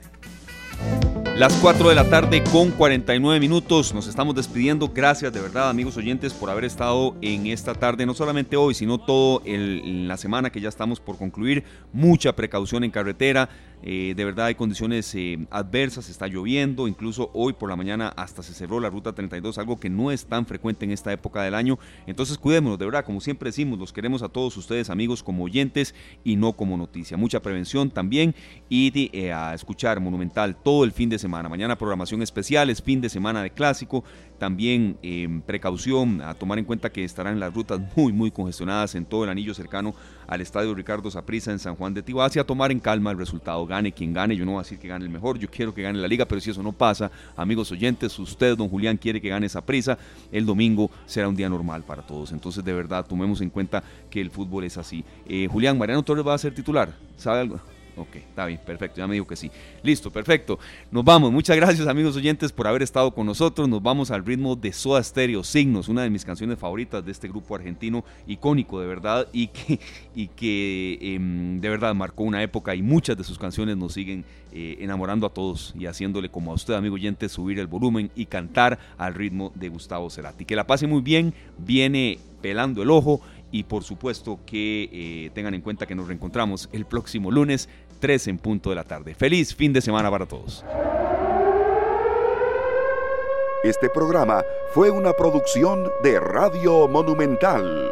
Las 4 de la tarde con 49 minutos. Nos estamos despidiendo. Gracias de verdad, amigos oyentes, por haber estado en esta tarde. No solamente hoy, sino todo en la semana que ya estamos por concluir. Mucha precaución en carretera. Eh, de verdad hay condiciones eh, adversas, está lloviendo, incluso hoy por la mañana hasta se cerró la ruta 32, algo que no es tan frecuente en esta época del año. Entonces cuidémonos, de verdad, como siempre decimos, los queremos a todos ustedes amigos como oyentes y no como noticia. Mucha prevención también y eh, a escuchar Monumental todo el fin de semana. Mañana programación especial, es fin de semana de clásico, también precaución a tomar en cuenta que estarán las rutas muy, muy congestionadas en todo el anillo cercano al estadio Ricardo Saprissa en San Juan de Tibás y a tomar en calma el resultado. Gane quien gane, yo no voy a decir que gane el mejor, yo quiero que gane la liga, pero si eso no pasa, amigos oyentes, usted, don Julián, quiere que gane esa prisa, el domingo será un día normal para todos. Entonces, de verdad, tomemos en cuenta que el fútbol es así. Eh, Julián, Mariano Torres va a ser titular, ¿sabe algo? Ok, está bien, perfecto, ya me dijo que sí. Listo, perfecto. Nos vamos. Muchas gracias amigos oyentes por haber estado con nosotros. Nos vamos al ritmo de Soda Stereo, Signos, una de mis canciones favoritas de este grupo argentino, icónico de verdad y que, y que em, de verdad marcó una época y muchas de sus canciones nos siguen eh, enamorando a todos y haciéndole como a usted, amigo oyente, subir el volumen y cantar al ritmo de Gustavo Cerati. Que la pase muy bien, viene pelando el ojo y por supuesto que eh, tengan en cuenta que nos reencontramos el próximo lunes 3 en punto de la tarde. Feliz fin de semana para todos. Este programa fue una producción de Radio Monumental.